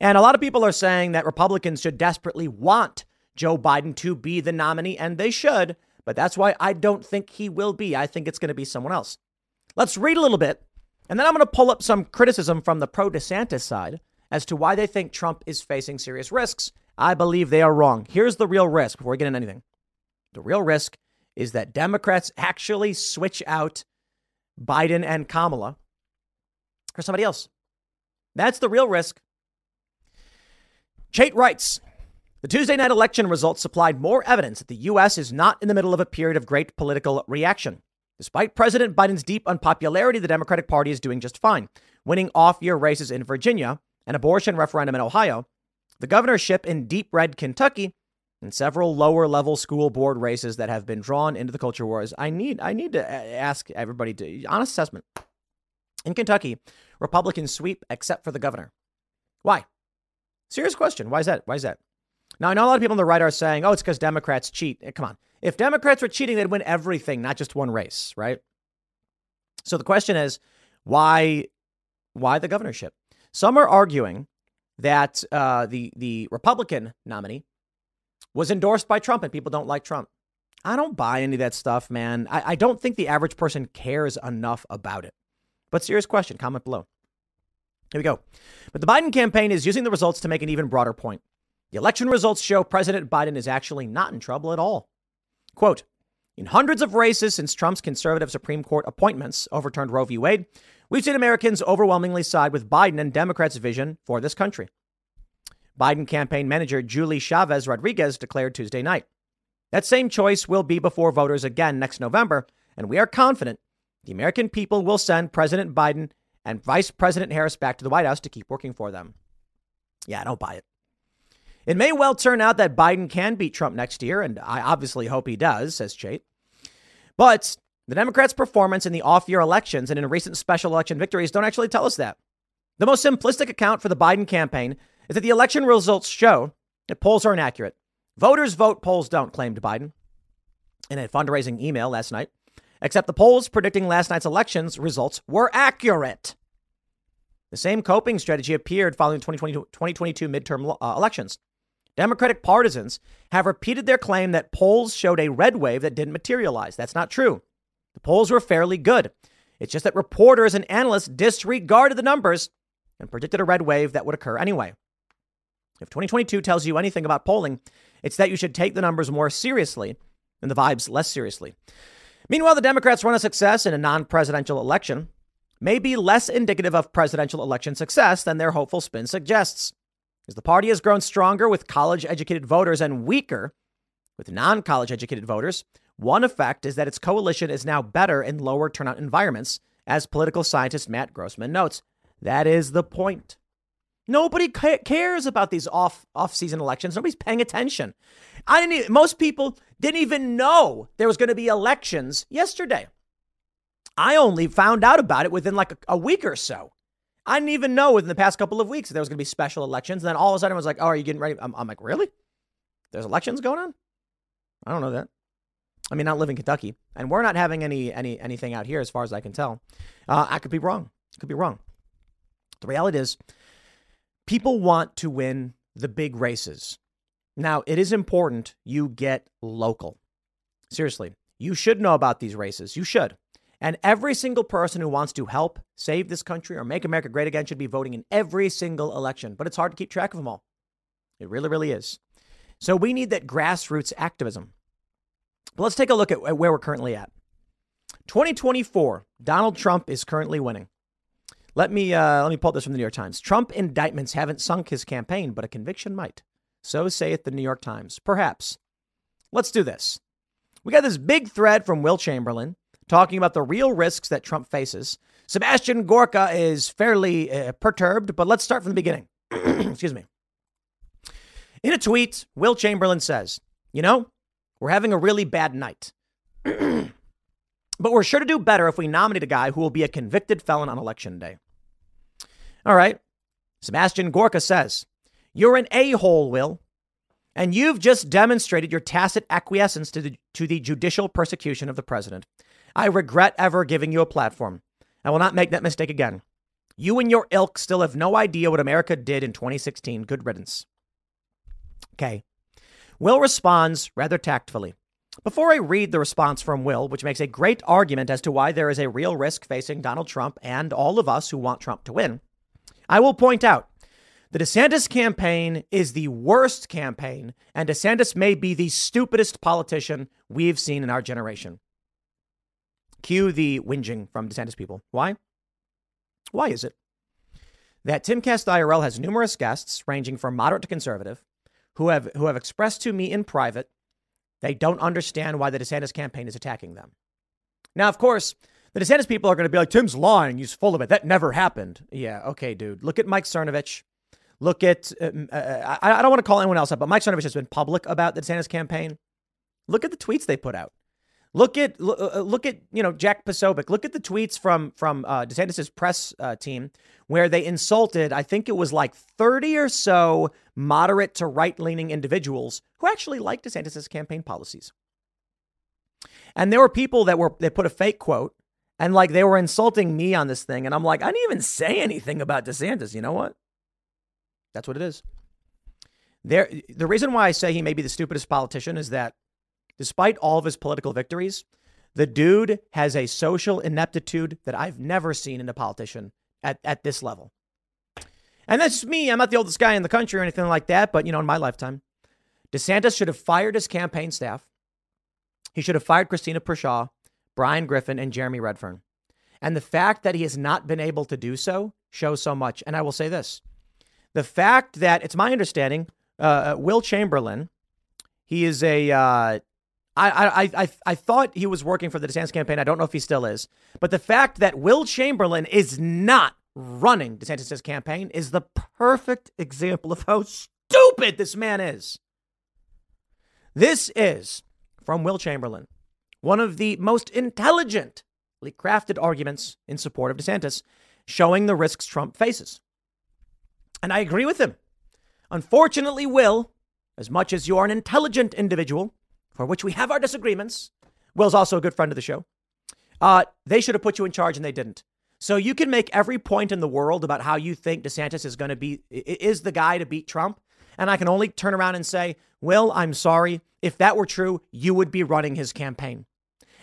And a lot of people are saying that Republicans should desperately want Joe Biden to be the nominee, and they should, but that's why I don't think he will be. I think it's going to be someone else. Let's read a little bit, and then I'm going to pull up some criticism from the pro DeSantis side as to why they think Trump is facing serious risks. I believe they are wrong. Here's the real risk before we get into anything the real risk is that Democrats actually switch out Biden and Kamala for somebody else. That's the real risk. Chait writes the Tuesday night election results supplied more evidence that the U.S. is not in the middle of a period of great political reaction. Despite President Biden's deep unpopularity, the Democratic Party is doing just fine, winning off year races in Virginia, an abortion referendum in Ohio, the governorship in deep red Kentucky, and several lower level school board races that have been drawn into the culture wars. I need I need to ask everybody to honest assessment. In Kentucky, Republicans sweep except for the governor. Why? Serious question. Why is that? Why is that? Now I know a lot of people on the right are saying, "Oh, it's because Democrats cheat." Eh, come on. If Democrats were cheating, they'd win everything, not just one race, right? So the question is, why why the governorship? Some are arguing that uh, the the Republican nominee was endorsed by Trump, and people don't like Trump. I don't buy any of that stuff, man. I, I don't think the average person cares enough about it. But serious question, comment below. Here we go. But the Biden campaign is using the results to make an even broader point. The election results show President Biden is actually not in trouble at all. Quote, in hundreds of races since Trump's conservative Supreme Court appointments overturned Roe v. Wade, we've seen Americans overwhelmingly side with Biden and Democrats' vision for this country. Biden campaign manager Julie Chavez Rodriguez declared Tuesday night. That same choice will be before voters again next November, and we are confident the American people will send President Biden and Vice President Harris back to the White House to keep working for them. Yeah, I don't buy it. It may well turn out that Biden can beat Trump next year, and I obviously hope he does, says Chait. But the Democrats' performance in the off year elections and in recent special election victories don't actually tell us that. The most simplistic account for the Biden campaign is that the election results show that polls are inaccurate. Voters vote, polls don't, claimed Biden in a fundraising email last night. Except the polls predicting last night's elections results were accurate. The same coping strategy appeared following 2022 midterm uh, elections. Democratic partisans have repeated their claim that polls showed a red wave that didn't materialize. That's not true. The polls were fairly good. It's just that reporters and analysts disregarded the numbers and predicted a red wave that would occur anyway. If 2022 tells you anything about polling, it's that you should take the numbers more seriously and the vibes less seriously. Meanwhile, the Democrats' run a success in a non presidential election may be less indicative of presidential election success than their hopeful spin suggests. As the party has grown stronger with college educated voters and weaker with non college educated voters, one effect is that its coalition is now better in lower turnout environments, as political scientist Matt Grossmann notes. That is the point. Nobody cares about these off off season elections. Nobody's paying attention. I didn't. Even, most people didn't even know there was going to be elections yesterday. I only found out about it within like a, a, week or so. I didn't even know within the past couple of weeks there was going to be special elections. And then all of a sudden, I was like, "Oh, are you getting ready?" I'm, I'm like, "Really? There's elections going on? I don't know that." I mean, not live in Kentucky, and we're not having any any anything out here, as far as I can tell. Uh, I could be wrong. I could be wrong. The reality is, people want to win the big races. Now, it is important you get local. Seriously, you should know about these races. You should. And every single person who wants to help save this country or make America great again should be voting in every single election. But it's hard to keep track of them all. It really, really is. So we need that grassroots activism. But let's take a look at where we're currently at. 2024, Donald Trump is currently winning. Let me uh, let me pull this from the New York Times. Trump indictments haven't sunk his campaign, but a conviction might. So saith the New York Times. Perhaps. Let's do this. We got this big thread from Will Chamberlain talking about the real risks that Trump faces. Sebastian Gorka is fairly uh, perturbed, but let's start from the beginning. [CLEARS THROAT] Excuse me. In a tweet, Will Chamberlain says, You know, we're having a really bad night. [CLEARS THROAT] but we're sure to do better if we nominate a guy who will be a convicted felon on election day. All right. Sebastian Gorka says, You're an a hole, Will. And you've just demonstrated your tacit acquiescence to the, to the judicial persecution of the president. I regret ever giving you a platform. I will not make that mistake again. You and your ilk still have no idea what America did in 2016. Good riddance. Okay. Will responds rather tactfully. Before I read the response from Will, which makes a great argument as to why there is a real risk facing Donald Trump and all of us who want Trump to win, I will point out the DeSantis campaign is the worst campaign, and DeSantis may be the stupidest politician we've seen in our generation. Cue the whinging from DeSantis people. Why? Why is it that Timcast IRL has numerous guests ranging from moderate to conservative who have who have expressed to me in private they don't understand why the DeSantis campaign is attacking them. Now, of course, the DeSantis people are going to be like, Tim's lying. He's full of it. That never happened. Yeah, okay, dude. Look at Mike Cernovich. Look at, uh, uh, I, I don't want to call anyone else up, but Mike Cernovich has been public about the DeSantis campaign. Look at the tweets they put out. Look at look, uh, at you know Jack Posobiec. Look at the tweets from from uh, DeSantis's press uh, team where they insulted. I think it was like thirty or so moderate to right leaning individuals who actually like DeSantis's campaign policies. And there were people that were they put a fake quote and like they were insulting me on this thing, and I'm like, I didn't even say anything about DeSantis. You know what? That's what it is. There, the reason why I say he may be the stupidest politician is that despite all of his political victories, the dude has a social ineptitude that I've never seen in a politician at, at this level. And that's just me. I'm not the oldest guy in the country or anything like that, but you know, in my lifetime, DeSantis should have fired his campaign staff. He should have fired Christina Pushaw, Brian Griffin, and Jeremy Redfern. And the fact that he has not been able to do so shows so much. And I will say this the fact that it's my understanding, uh, Will Chamberlain, he is a. Uh, I, I, I, I thought he was working for the DeSantis campaign. I don't know if he still is. But the fact that Will Chamberlain is not running DeSantis' campaign is the perfect example of how stupid this man is. This is, from Will Chamberlain, one of the most intelligently crafted arguments in support of DeSantis, showing the risks Trump faces. And I agree with him. Unfortunately, Will, as much as you are an intelligent individual, for which we have our disagreements, Will's also a good friend of the show, uh, they should have put you in charge and they didn't. So you can make every point in the world about how you think DeSantis is going to be, is the guy to beat Trump. And I can only turn around and say, Will, I'm sorry. If that were true, you would be running his campaign.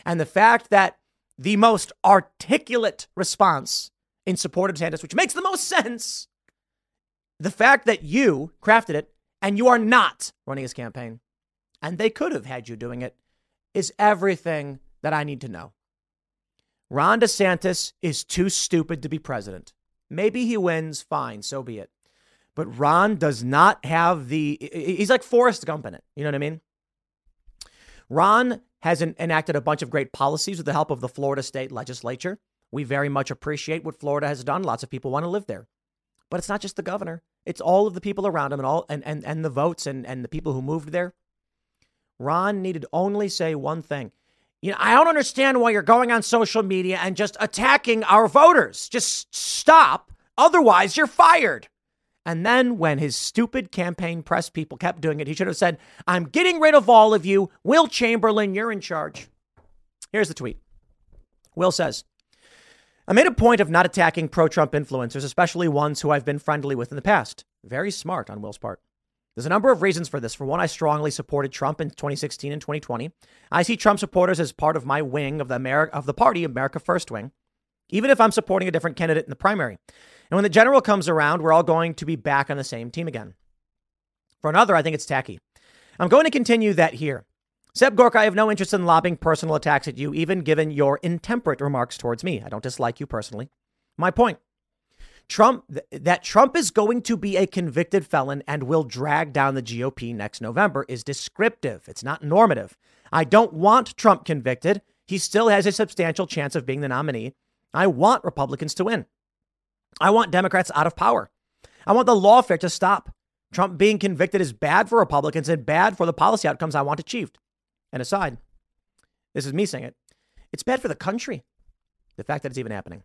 And the fact that the most articulate response in support of DeSantis, which makes the most sense, the fact that you crafted it and you are not running his campaign, and they could have had you doing it, is everything that I need to know. Ron DeSantis is too stupid to be president. Maybe he wins, fine, so be it. But Ron does not have the, he's like Forrest Gump in it. You know what I mean? Ron has enacted a bunch of great policies with the help of the Florida state legislature. We very much appreciate what Florida has done. Lots of people want to live there. But it's not just the governor, it's all of the people around him and all and, and, and the votes and, and the people who moved there. Ron needed only say one thing. You know, I don't understand why you're going on social media and just attacking our voters. Just stop. Otherwise, you're fired. And then when his stupid campaign press people kept doing it, he should have said, I'm getting rid of all of you. Will Chamberlain, you're in charge. Here's the tweet Will says, I made a point of not attacking pro Trump influencers, especially ones who I've been friendly with in the past. Very smart on Will's part. There's a number of reasons for this. For one, I strongly supported Trump in 2016 and 2020. I see Trump supporters as part of my wing of the America of the party, America First wing, even if I'm supporting a different candidate in the primary. And when the general comes around, we're all going to be back on the same team again. For another, I think it's tacky. I'm going to continue that here. Seb Gorka, I have no interest in lobbing personal attacks at you, even given your intemperate remarks towards me. I don't dislike you personally. My point Trump that Trump is going to be a convicted felon and will drag down the GOP next November is descriptive. It's not normative. I don't want Trump convicted. He still has a substantial chance of being the nominee. I want Republicans to win. I want Democrats out of power. I want the lawfare to stop. Trump being convicted is bad for Republicans and bad for the policy outcomes I want achieved. And aside, this is me saying it. It's bad for the country. The fact that it's even happening.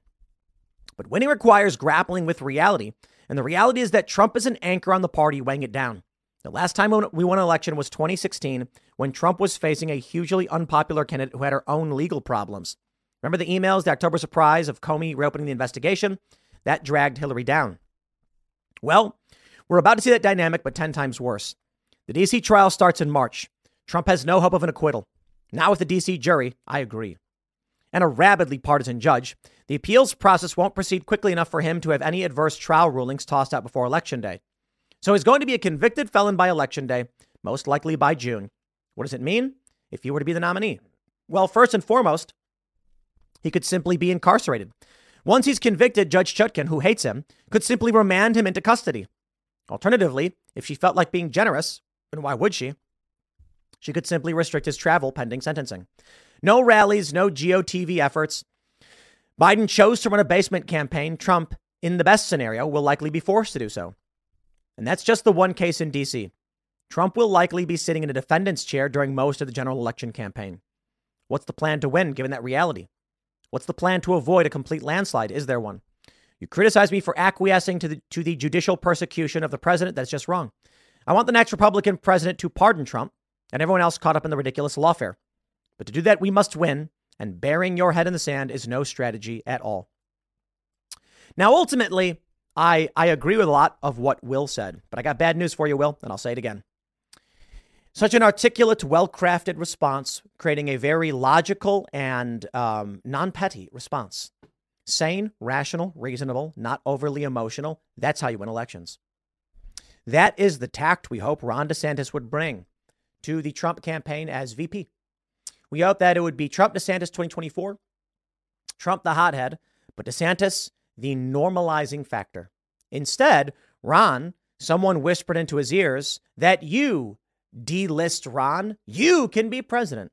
But winning requires grappling with reality. And the reality is that Trump is an anchor on the party weighing it down. The last time we won an election was 2016 when Trump was facing a hugely unpopular candidate who had her own legal problems. Remember the emails, the October surprise of Comey reopening the investigation? That dragged Hillary down. Well, we're about to see that dynamic, but 10 times worse. The DC trial starts in March. Trump has no hope of an acquittal. Now, with the DC jury, I agree. And a rabidly partisan judge, the appeals process won't proceed quickly enough for him to have any adverse trial rulings tossed out before Election Day. So he's going to be a convicted felon by Election Day, most likely by June. What does it mean if he were to be the nominee? Well, first and foremost, he could simply be incarcerated. Once he's convicted, Judge Chutkan, who hates him, could simply remand him into custody. Alternatively, if she felt like being generous, and why would she? She could simply restrict his travel pending sentencing. No rallies, no GOTV efforts, Biden chose to run a basement campaign. Trump, in the best scenario, will likely be forced to do so. And that's just the one case in D.C. Trump will likely be sitting in a defendant's chair during most of the general election campaign. What's the plan to win, given that reality? What's the plan to avoid a complete landslide? Is there one? You criticize me for acquiescing to the, to the judicial persecution of the president. That's just wrong. I want the next Republican president to pardon Trump and everyone else caught up in the ridiculous lawfare. But to do that, we must win, and burying your head in the sand is no strategy at all. Now, ultimately, I, I agree with a lot of what Will said, but I got bad news for you, Will, and I'll say it again. Such an articulate, well crafted response, creating a very logical and um, non petty response. Sane, rational, reasonable, not overly emotional. That's how you win elections. That is the tact we hope Ron DeSantis would bring to the Trump campaign as VP. We hope that it would be Trump DeSantis 2024, Trump the hothead, but DeSantis the normalizing factor. Instead, Ron, someone whispered into his ears that you delist Ron, you can be president.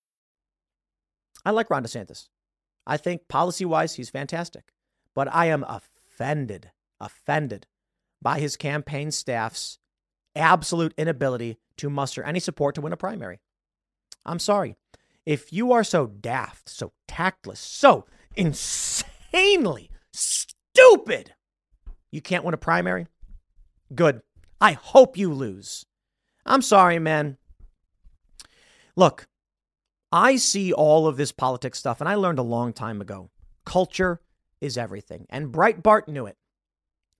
I like Ron DeSantis. I think policy wise, he's fantastic. But I am offended, offended by his campaign staff's absolute inability to muster any support to win a primary. I'm sorry. If you are so daft, so tactless, so insanely stupid, you can't win a primary, good. I hope you lose. I'm sorry, man. Look, I see all of this politics stuff, and I learned a long time ago culture is everything. And Breitbart knew it.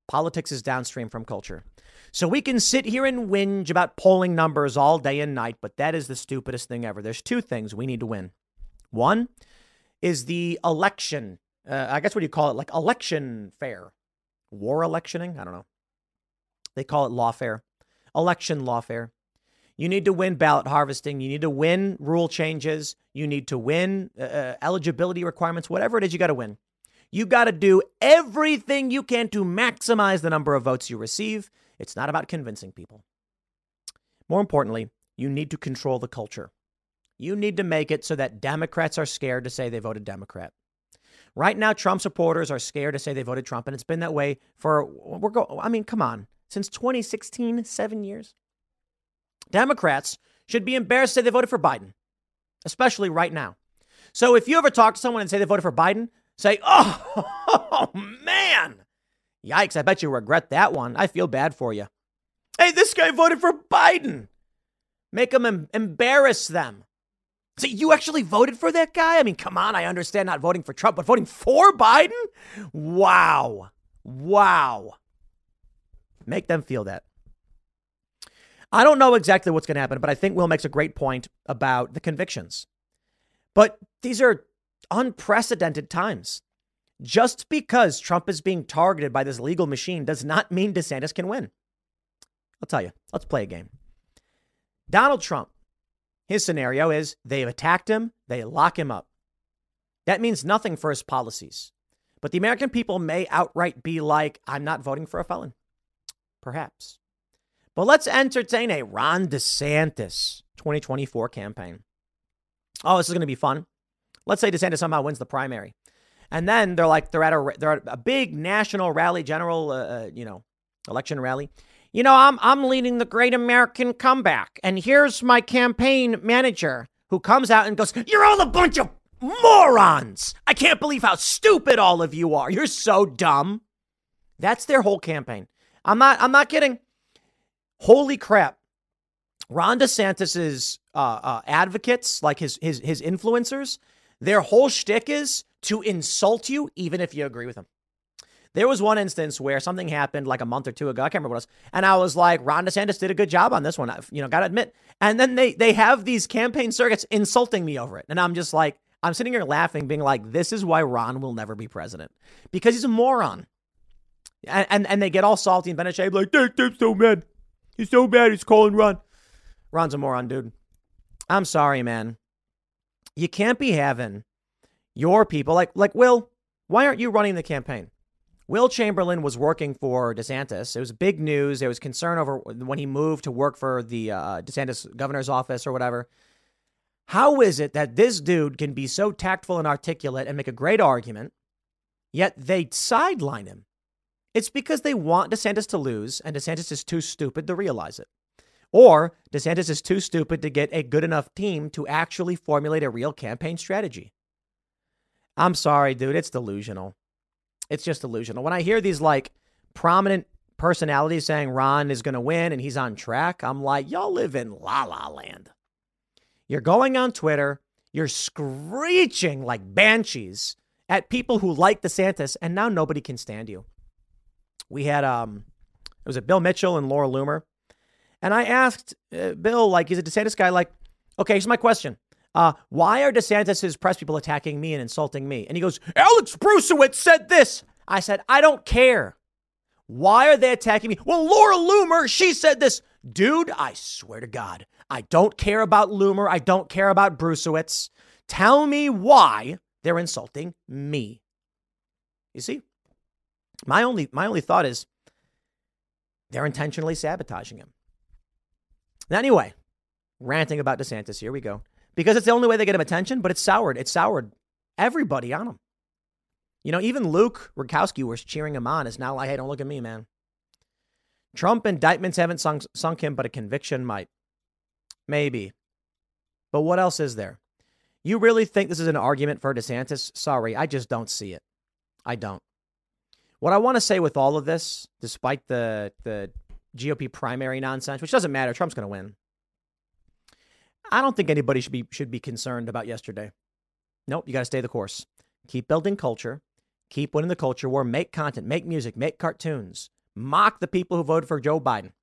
Politics is downstream from culture. So we can sit here and whinge about polling numbers all day and night, but that is the stupidest thing ever. There's two things we need to win. One is the election. Uh, I guess what do you call it? Like election fair, war electioning. I don't know. They call it lawfare, election lawfare. You need to win ballot harvesting. You need to win rule changes. You need to win uh, uh eligibility requirements, whatever it is you got to win. You got to do everything you can to maximize the number of votes you receive. It's not about convincing people. More importantly, you need to control the culture. You need to make it so that Democrats are scared to say they voted Democrat. Right now, Trump supporters are scared to say they voted Trump, and it's been that way for we're go. I mean, come on, since 2016, seven years. Democrats should be embarrassed to say they voted for Biden, especially right now. So if you ever talk to someone and say they voted for Biden, say, oh, [LAUGHS] oh man, yikes, I bet you regret that one. I feel bad for you. Hey, this guy voted for Biden. Make them em- embarrass them. Say, you actually voted for that guy? I mean, come on, I understand not voting for Trump, but voting for Biden? Wow. Wow. Make them feel that. I don't know exactly what's going to happen, but I think Will makes a great point about the convictions. But these are unprecedented times. Just because Trump is being targeted by this legal machine does not mean DeSantis can win. I'll tell you, let's play a game. Donald Trump, his scenario is they've attacked him, they lock him up. That means nothing for his policies. But the American people may outright be like, I'm not voting for a felon. Perhaps. But let's entertain a Ron DeSantis 2024 campaign. Oh, this is going to be fun. Let's say DeSantis somehow wins the primary. And then they're like, they're at a, they're at a big national rally, general, uh, uh, you know, election rally. You know, I'm, I'm leading the great American comeback. And here's my campaign manager who comes out and goes, You're all a bunch of morons. I can't believe how stupid all of you are. You're so dumb. That's their whole campaign. I'm not, I'm not kidding. Holy crap. Ron DeSantis's uh, uh, advocates, like his his his influencers, their whole shtick is to insult you, even if you agree with them. There was one instance where something happened like a month or two ago. I can't remember what it was, and I was like, Ron DeSantis did a good job on this one. I've, you know, gotta admit. And then they they have these campaign circuits insulting me over it, and I'm just like, I'm sitting here laughing, being like, this is why Ron will never be president because he's a moron. And, and, and they get all salty and Bennett Shea like, Tim's so mad. He's so mad. He's calling Ron. Ron's a moron, dude. I'm sorry, man. You can't be having your people like like Will. Why aren't you running the campaign? Will Chamberlain was working for DeSantis. It was big news. There was concern over when he moved to work for the uh, DeSantis governor's office or whatever. How is it that this dude can be so tactful and articulate and make a great argument, yet they sideline him? It's because they want DeSantis to lose, and DeSantis is too stupid to realize it. Or DeSantis is too stupid to get a good enough team to actually formulate a real campaign strategy. I'm sorry, dude, it's delusional. It's just delusional. When I hear these like prominent personalities saying Ron is going to win and he's on track, I'm like, y'all live in la la land. You're going on Twitter, you're screeching like banshees at people who like DeSantis, and now nobody can stand you. We had um, it was a Bill Mitchell and Laura Loomer, and I asked uh, Bill, like, he's a DeSantis guy, like, okay, here's my question. Uh, why are DeSantis's press people attacking me and insulting me? And he goes, Alex Bruesewitz said this. I said, I don't care. Why are they attacking me? Well, Laura Loomer, she said this. Dude, I swear to God, I don't care about Loomer. I don't care about Bruesewitz. Tell me why they're insulting me. You see? My only my only thought is they're intentionally sabotaging him. Anyway, ranting about DeSantis. Here we go. Because it's the only way they get him attention, but it's soured. It's soured everybody on him. You know, even Luke Rudkowski was cheering him on. Is now like, hey, don't look at me, man. Trump indictments haven't sunk, sunk him, but a conviction might. Maybe. But what else is there? You really think this is an argument for DeSantis? Sorry, I just don't see it. I don't. What I want to say with all of this, despite the the GOP primary nonsense, which doesn't matter. Trump's going to win. I don't think anybody should be should be concerned about yesterday. Nope, you got to stay the course. Keep building culture. Keep winning the culture war. Make content. Make music. Make cartoons. Mock the people who voted for Joe Biden.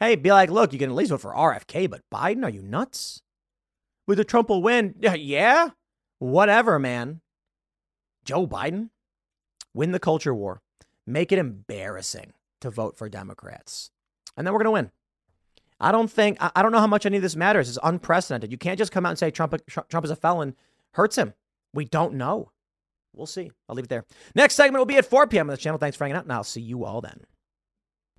Hey, be like, look, you can at least vote for RFK, but Biden, are you nuts? With the Trump will win. [LAUGHS] Yeah, whatever, man. Joe Biden, win the culture war. Make it embarrassing to vote for Democrats. And then we're going to win. I don't think, I don't know how much any of this matters. It's unprecedented. You can't just come out and say Trump, Trump is a felon, hurts him. We don't know. We'll see. I'll leave it there. Next segment will be at 4 p.m. on the channel. Thanks for hanging out, and I'll see you all then.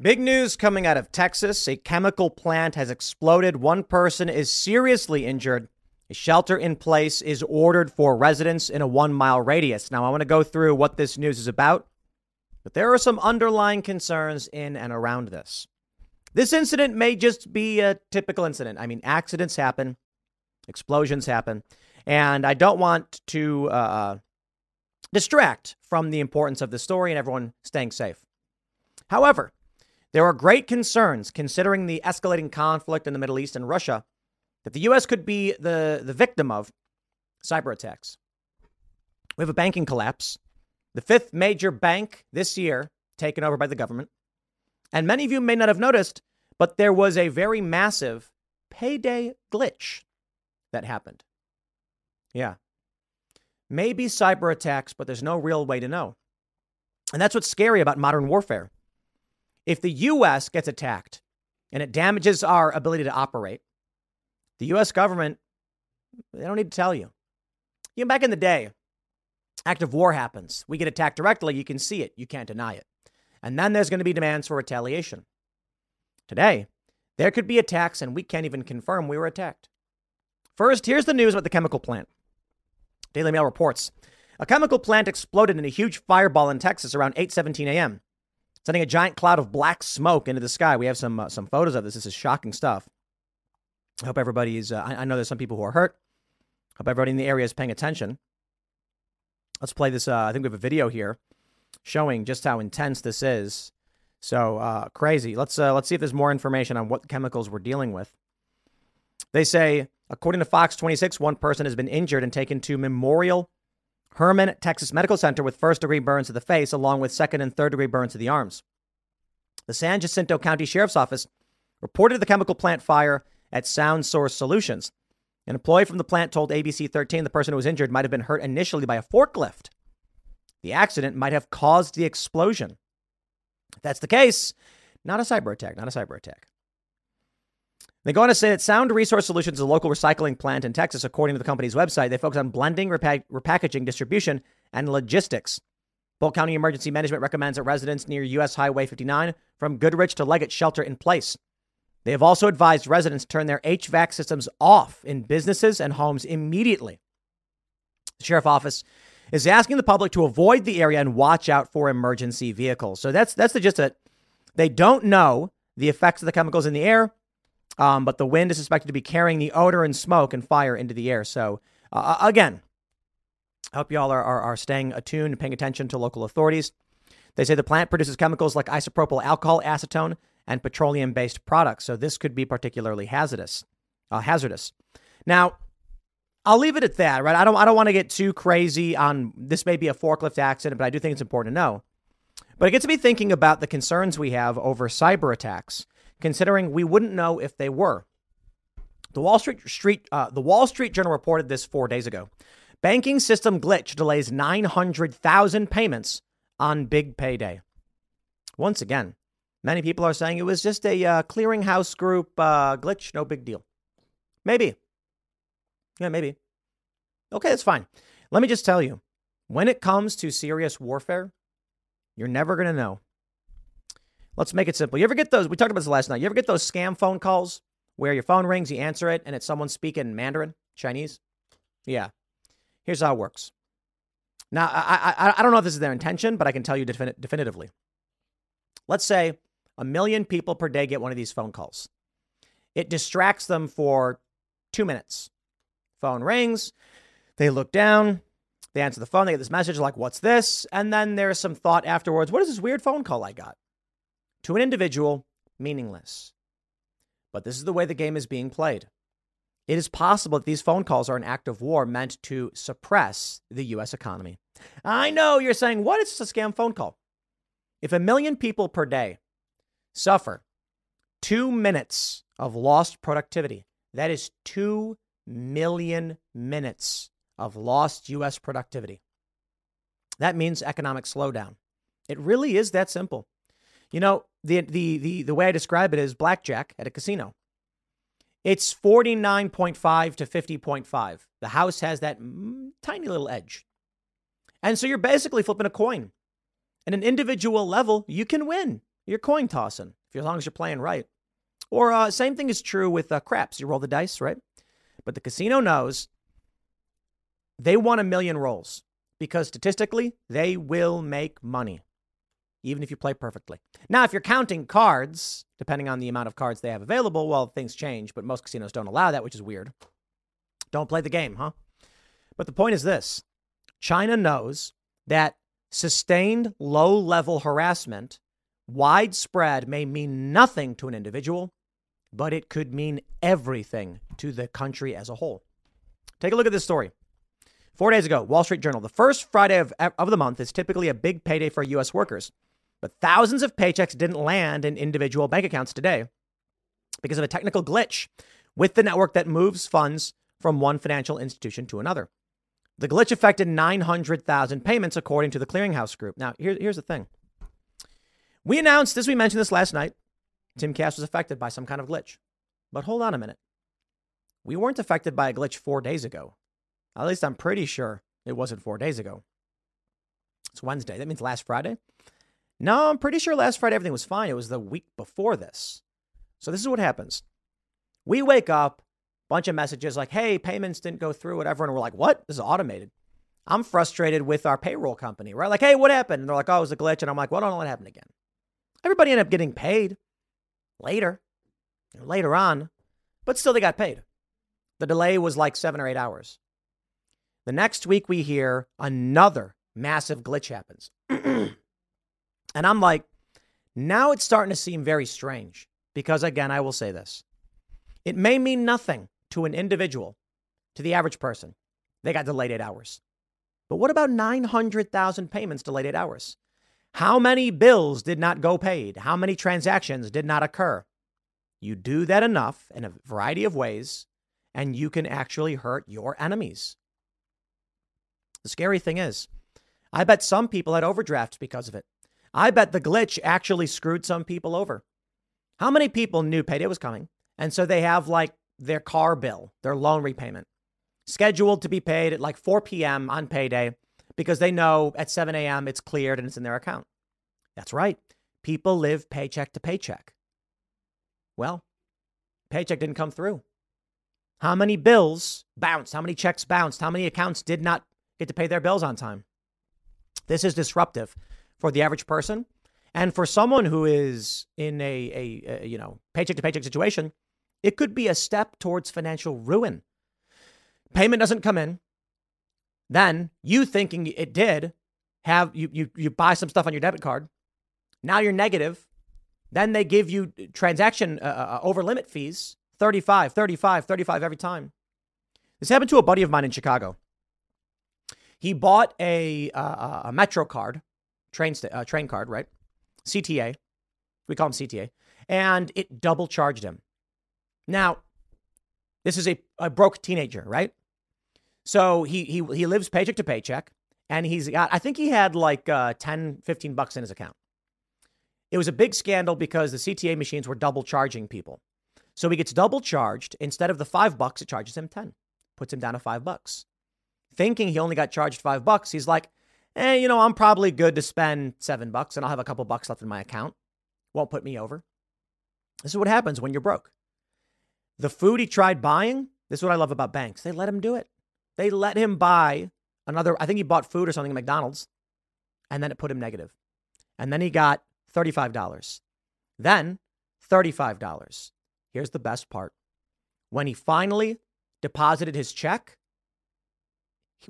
Big news coming out of Texas. A chemical plant has exploded. One person is seriously injured. Shelter in place is ordered for residents in a one mile radius. Now, I want to go through what this news is about but there are some underlying concerns in and around this. This incident may just be a typical incident. I mean, accidents happen, explosions happen, and I don't want to uh, uh, distract from the importance of the story and everyone staying safe. However, there are great concerns considering the escalating conflict in the Middle East and Russia that the U.S. could be the, the victim of cyber attacks. We have a banking collapse the fifth major bank this year taken over by the government. And many of you may not have noticed, but there was a very massive payday glitch that happened. Yeah. Maybe cyber attacks, but there's no real way to know. And that's what's scary about modern warfare. If the US gets attacked and it damages our ability to operate, the US government, they don't need to tell you. You know, back in the day, active war happens. We get attacked directly. You can see it. You can't deny it. And then there's going to be demands for retaliation. Today, there could be attacks, and we can't even confirm we were attacked. First, here's the news about the chemical plant. Daily Mail reports a chemical plant exploded in a huge fireball in Texas around 8:17 a.m., sending a giant cloud of black smoke into the sky. We have some uh, some photos of this. This is shocking stuff. I hope everybody is. Uh, I, I know there's some people who are hurt. Hope everybody in the area is paying attention. Let's play this. Uh, I think we have a video here showing just how intense this is. So uh, crazy. Let's uh, let's see if there's more information on what chemicals we're dealing with. They say, according to Fox 26, one person has been injured and taken to Memorial Hermann Texas Medical Center with first degree burns to the face, along with second and third degree burns to the arms. The San Jacinto County Sheriff's Office reported the chemical plant fire at Sound Resource Solutions. An employee from the plant told ABC 13 the person who was injured might have been hurt initially by a forklift. The accident might have caused the explosion. If that's the case, not a cyber attack, not a cyber attack. They go on to say that Sound Resource Solutions is a local recycling plant in Texas. According to the company's website, they focus on blending, repack- repackaging, distribution, and logistics. Polk County Emergency Management recommends that residents near U.S. Highway 59 from Goodrich to Leggett shelter in place. They have also advised residents to turn their HVAC systems off in businesses and homes immediately. The sheriff's office is asking the public to avoid the area and watch out for emergency vehicles. So that's that's the gist of it. They don't know the effects of the chemicals in the air. Um, but the wind is suspected to be carrying the odor and smoke and fire into the air. So, uh, uh again, I hope y'all are, are, are staying attuned and paying attention to local authorities. They say the plant produces chemicals like isopropyl alcohol, acetone, and petroleum based products. So, this could be particularly hazardous. Uh, hazardous. Now, I'll leave it at that, right? I don't, I don't want to get too crazy on this may be a forklift accident, but I do think it's important to know. But it gets me thinking about the concerns we have over cyber attacks considering we wouldn't know if they were. The Wall Street, Street uh, the Wall Street Journal reported this four days ago. Banking system glitch delays 900,000 payments on big payday. Once again, many people are saying it was just a uh, clearinghouse group uh, glitch, no big deal. Maybe. Yeah, maybe. Okay, that's fine. Let me just tell you when it comes to serious warfare, you're never going to know Let's make it simple. You ever get those? We talked about this last night. You ever get those scam phone calls where your phone rings, you answer it, and it's someone speaking Mandarin, Chinese? Yeah. Here's how it works. Now, I, I, I don't know if this is their intention, but I can tell you defini- definitively. Let's say a million people per day get one of these phone calls. It distracts them for two minutes. Phone rings, they look down, they answer the phone, they get this message like, What's this? And then there's some thought afterwards, What is this weird phone call I got? To an individual, meaningless. But this is the way the game is being played. It is possible that these phone calls are an act of war meant to suppress the U.S. economy. I know you're saying, what is a scam phone call? If a million people per day suffer two minutes of lost productivity, that is two million minutes of lost U.S. productivity. That means economic slowdown. It really is that simple. You know, the the the the way I describe it is blackjack at a casino. It's 49.5 to 50.5. The house has that mm, tiny little edge. And so you're basically flipping a coin. At an individual level, you can win. You're coin tossing, as long as you're playing right. Or uh, same thing is true with uh, craps. You roll the dice, right? But the casino knows they want a million rolls because statistically, they will make money even if you play perfectly. Now, if you're counting cards, depending on the amount of cards they have available, well, things change, but most casinos don't allow that, which is weird. Don't play the game, huh? But the point is this China knows that sustained low level harassment, widespread, may mean nothing to an individual, but it could mean everything to the country as a whole. Take a look at this story. Four days ago, Wall Street Journal. The first Friday of, of the month is typically a big payday for U.S. workers. But thousands of paychecks didn't land in individual bank accounts today because of a technical glitch with the network that moves funds from one financial institution to another. The glitch affected 900,000 payments, according to the Clearinghouse Group. Now, here, here's the thing. We announced, as we mentioned this last night, Timcast was affected by some kind of glitch. But hold on a minute. We weren't affected by a glitch four days ago. At least I'm pretty sure it wasn't four days ago. It's Wednesday. That means last Friday. No, I'm pretty sure last Friday everything was fine. It was the week before this. So this is what happens. We wake up, bunch of messages like, hey, payments didn't go through, whatever. And we're like, what? This is automated. I'm frustrated with our payroll company, right? Like, hey, what happened? And they're like, oh, it was a glitch. And I'm like, well, I don't let it happen again. Everybody ended up getting paid later, later on, but still they got paid. The delay was like seven or eight hours. The next week we hear another massive glitch happens. [CLEARS THROAT] And I'm like, now it's starting to seem very strange because, again, I will say this it may mean nothing to an individual, to the average person. They got delayed eight hours. But what about 900,000 payments delayed eight hours? How many bills did not go paid? How many transactions did not occur? You do that enough in a variety of ways, and you can actually hurt your enemies. The scary thing is, I bet some people had overdrafts because of it. I bet the glitch actually screwed some people over. How many people knew payday was coming? And so they have like their car bill, their loan repayment, scheduled to be paid at like 4 p.m. on payday because they know at 7 a.m. it's cleared and it's in their account. That's right. People live paycheck to paycheck. Well, paycheck didn't come through. How many bills bounced? How many checks bounced? How many accounts did not get to pay their bills on time? This is disruptive for the average person and for someone who is in a, a, a you know paycheck to paycheck situation. It could be a step towards financial ruin. Payment doesn't come in. Then you thinking it did have you you you buy some stuff on your debit card. Now you're negative. Then they give you transaction uh, uh, over limit fees 35, 35, 35 every time. This happened to a buddy of mine in Chicago. He bought a, uh, a Metro card, train, st- uh, train card, right? CTA. We call him CTA. And it double charged him. Now, this is a, a broke teenager, right? So he, he, he lives paycheck to paycheck. And he's got, I think he had like uh, 10, 15 bucks in his account. It was a big scandal because the CTA machines were double charging people. So he gets double charged. Instead of the five bucks, it charges him 10, puts him down to five bucks. Thinking he only got charged five bucks, he's like, eh, you know, I'm probably good to spend seven bucks and I'll have a couple bucks left in my account. Won't put me over. This is what happens when you're broke. The food he tried buying, this is what I love about banks. They let him do it. They let him buy another, I think he bought food or something at McDonald's, and then it put him negative. And then he got $35. Then $35. Here's the best part. When he finally deposited his check,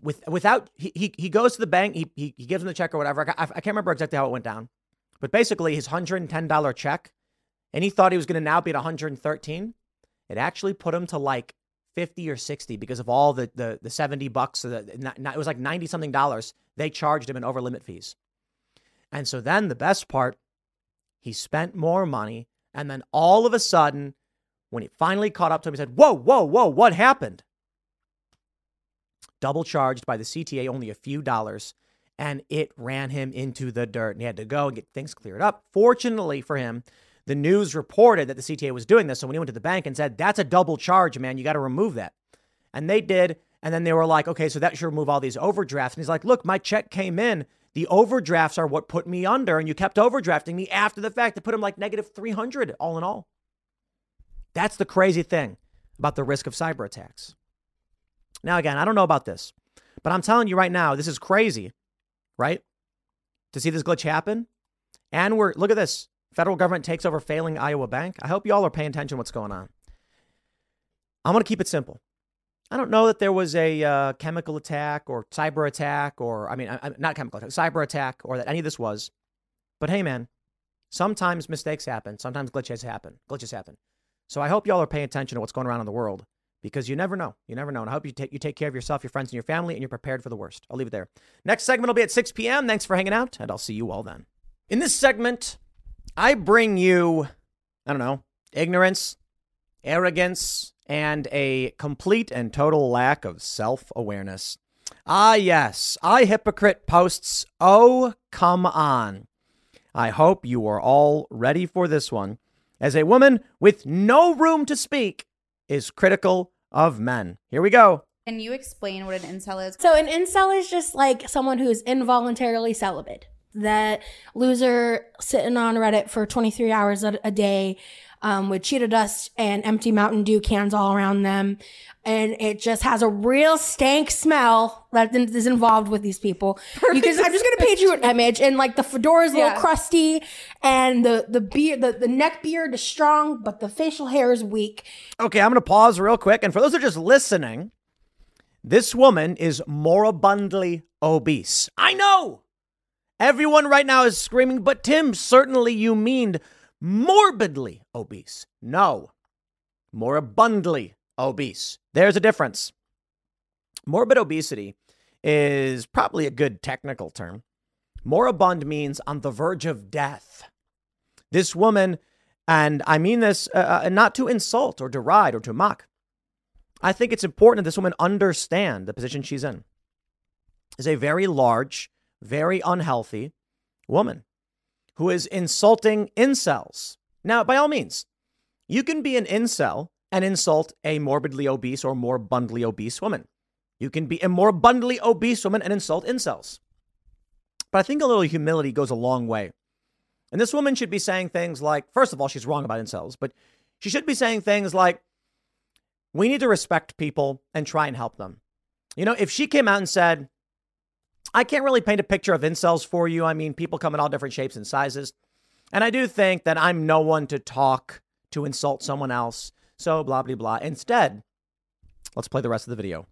with without he, he, he goes to the bank, he, he, he gives him the check or whatever. I, I can't remember exactly how it went down. But basically his $110 check, and he thought he was going to now be at 113. It actually put him to like 50 or 60 because of all the the, the 70 bucks. The, it was like 90 something dollars they charged him in over limit fees. And so then the best part, he spent more money. And then all of a sudden, when he finally caught up to him, he said, Whoa, whoa, whoa, what happened? Double charged by the CTA, only a few dollars, and it ran him into the dirt. And he had to go and get things cleared up. Fortunately for him, the news reported that the CTA was doing this. So when he went to the bank and said, That's a double charge, man, you got to remove that. And they did. And then they were like, Okay, so that should remove all these overdrafts. And he's like, Look, my check came in. The overdrafts are what put me under, and you kept overdrafting me after the fact. to put him like negative 300 all in all. That's the crazy thing about the risk of cyber attacks. Now, again, I don't know about this, but I'm telling you right now, this is crazy, right? To see this glitch happen. And we're, look at this federal government takes over failing Iowa bank. I hope y'all are paying attention to what's going on. I'm going to keep it simple. I don't know that there was a uh, chemical attack or cyber attack or, I mean, I, not chemical attack, cyber attack or that any of this was. But hey, man, sometimes mistakes happen. Sometimes glitches happen. Glitches happen. So I hope y'all are paying attention to what's going around in the world because you never know. You never know. And I hope you take you take care of yourself, your friends, and your family, and you're prepared for the worst. I'll leave it there. Next segment will be at 6 p.m. Thanks for hanging out, and I'll see you all then. In this segment, I bring you, I don't know, ignorance, arrogance, and a complete and total lack of self awareness. Ah, yes, I hypocrite posts. Oh, come on. I hope you are all ready for this one as a woman with no room to speak is critical of men. Here we go. Can you explain what an incel is? So, an incel is just like someone who is involuntarily celibate. That loser sitting on Reddit for 23 hours a, a day um, with Cheeto Dust and empty Mountain Dew cans all around them. And it just has a real stank smell that is involved with these people. You can, I'm just going to paint you an [LAUGHS] image and like the fedora is a little crusty and the, the beard, the, the neck beard is strong, but the facial hair is weak. Okay, I'm going to pause real quick. And for those who are just listening, this woman is moribundly obese. I know. Everyone right now is screaming, but Tim, certainly you mean morbidly obese. No, moribundly obese. There's a difference. Morbid obesity is probably a good technical term. Moribund means on the verge of death. This woman, and I mean this uh, uh not to insult or deride or to mock, I think it's important that this woman understand the position she's in. Is a very large, very unhealthy woman. who is insulting incels. Now, by all means, you can be an incel and insult a morbidly obese or moribundly obese woman. You can be a moribundly obese woman and insult incels. But I think a little humility goes a long way. And this woman should be saying things like, first of all, she's wrong about incels, but she should be saying things like, we need to respect people and try and help them. You know, if she came out and said, I can't really paint a picture of incels for you. I mean, people come in all different shapes and sizes. And I do think that I'm no one to talk to insult someone else. So, blah, blah, blah. Instead, let's play the rest of the video.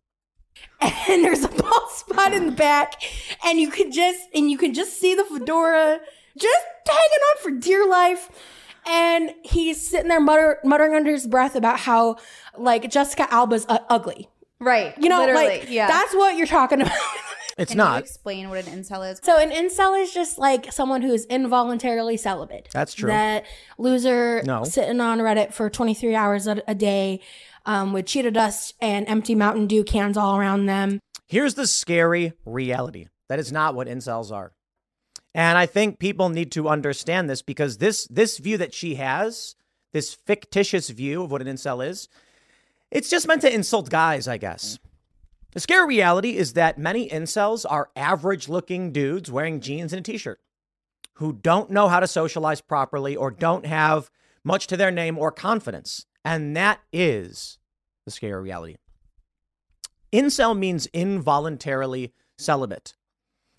[LAUGHS] And there's a bald spot in the back, and you can just and you can just see the fedora just hanging on for dear life. And he's sitting there mutter, muttering under his breath about how like Jessica Alba's uh, ugly. Right. You know, literally, like yeah. that's what you're talking [LAUGHS] about. It's Can you not. explain what an incel is? So an incel is just like someone who's involuntarily celibate. That's true. That loser No. sitting on Reddit for 23 hours a, a day um, with Cheeto Dust and empty Mountain Dew cans all around them. Here's the scary reality that is not what incels are. And I think people need to understand this because this this view that she has, this fictitious view of what an incel is, it's just meant to insult guys, I guess. The scary reality is that many incels are average looking dudes wearing jeans and a t shirt who don't know how to socialize properly or don't have much to their name or confidence. And that is the scary reality. Incel means involuntarily celibate.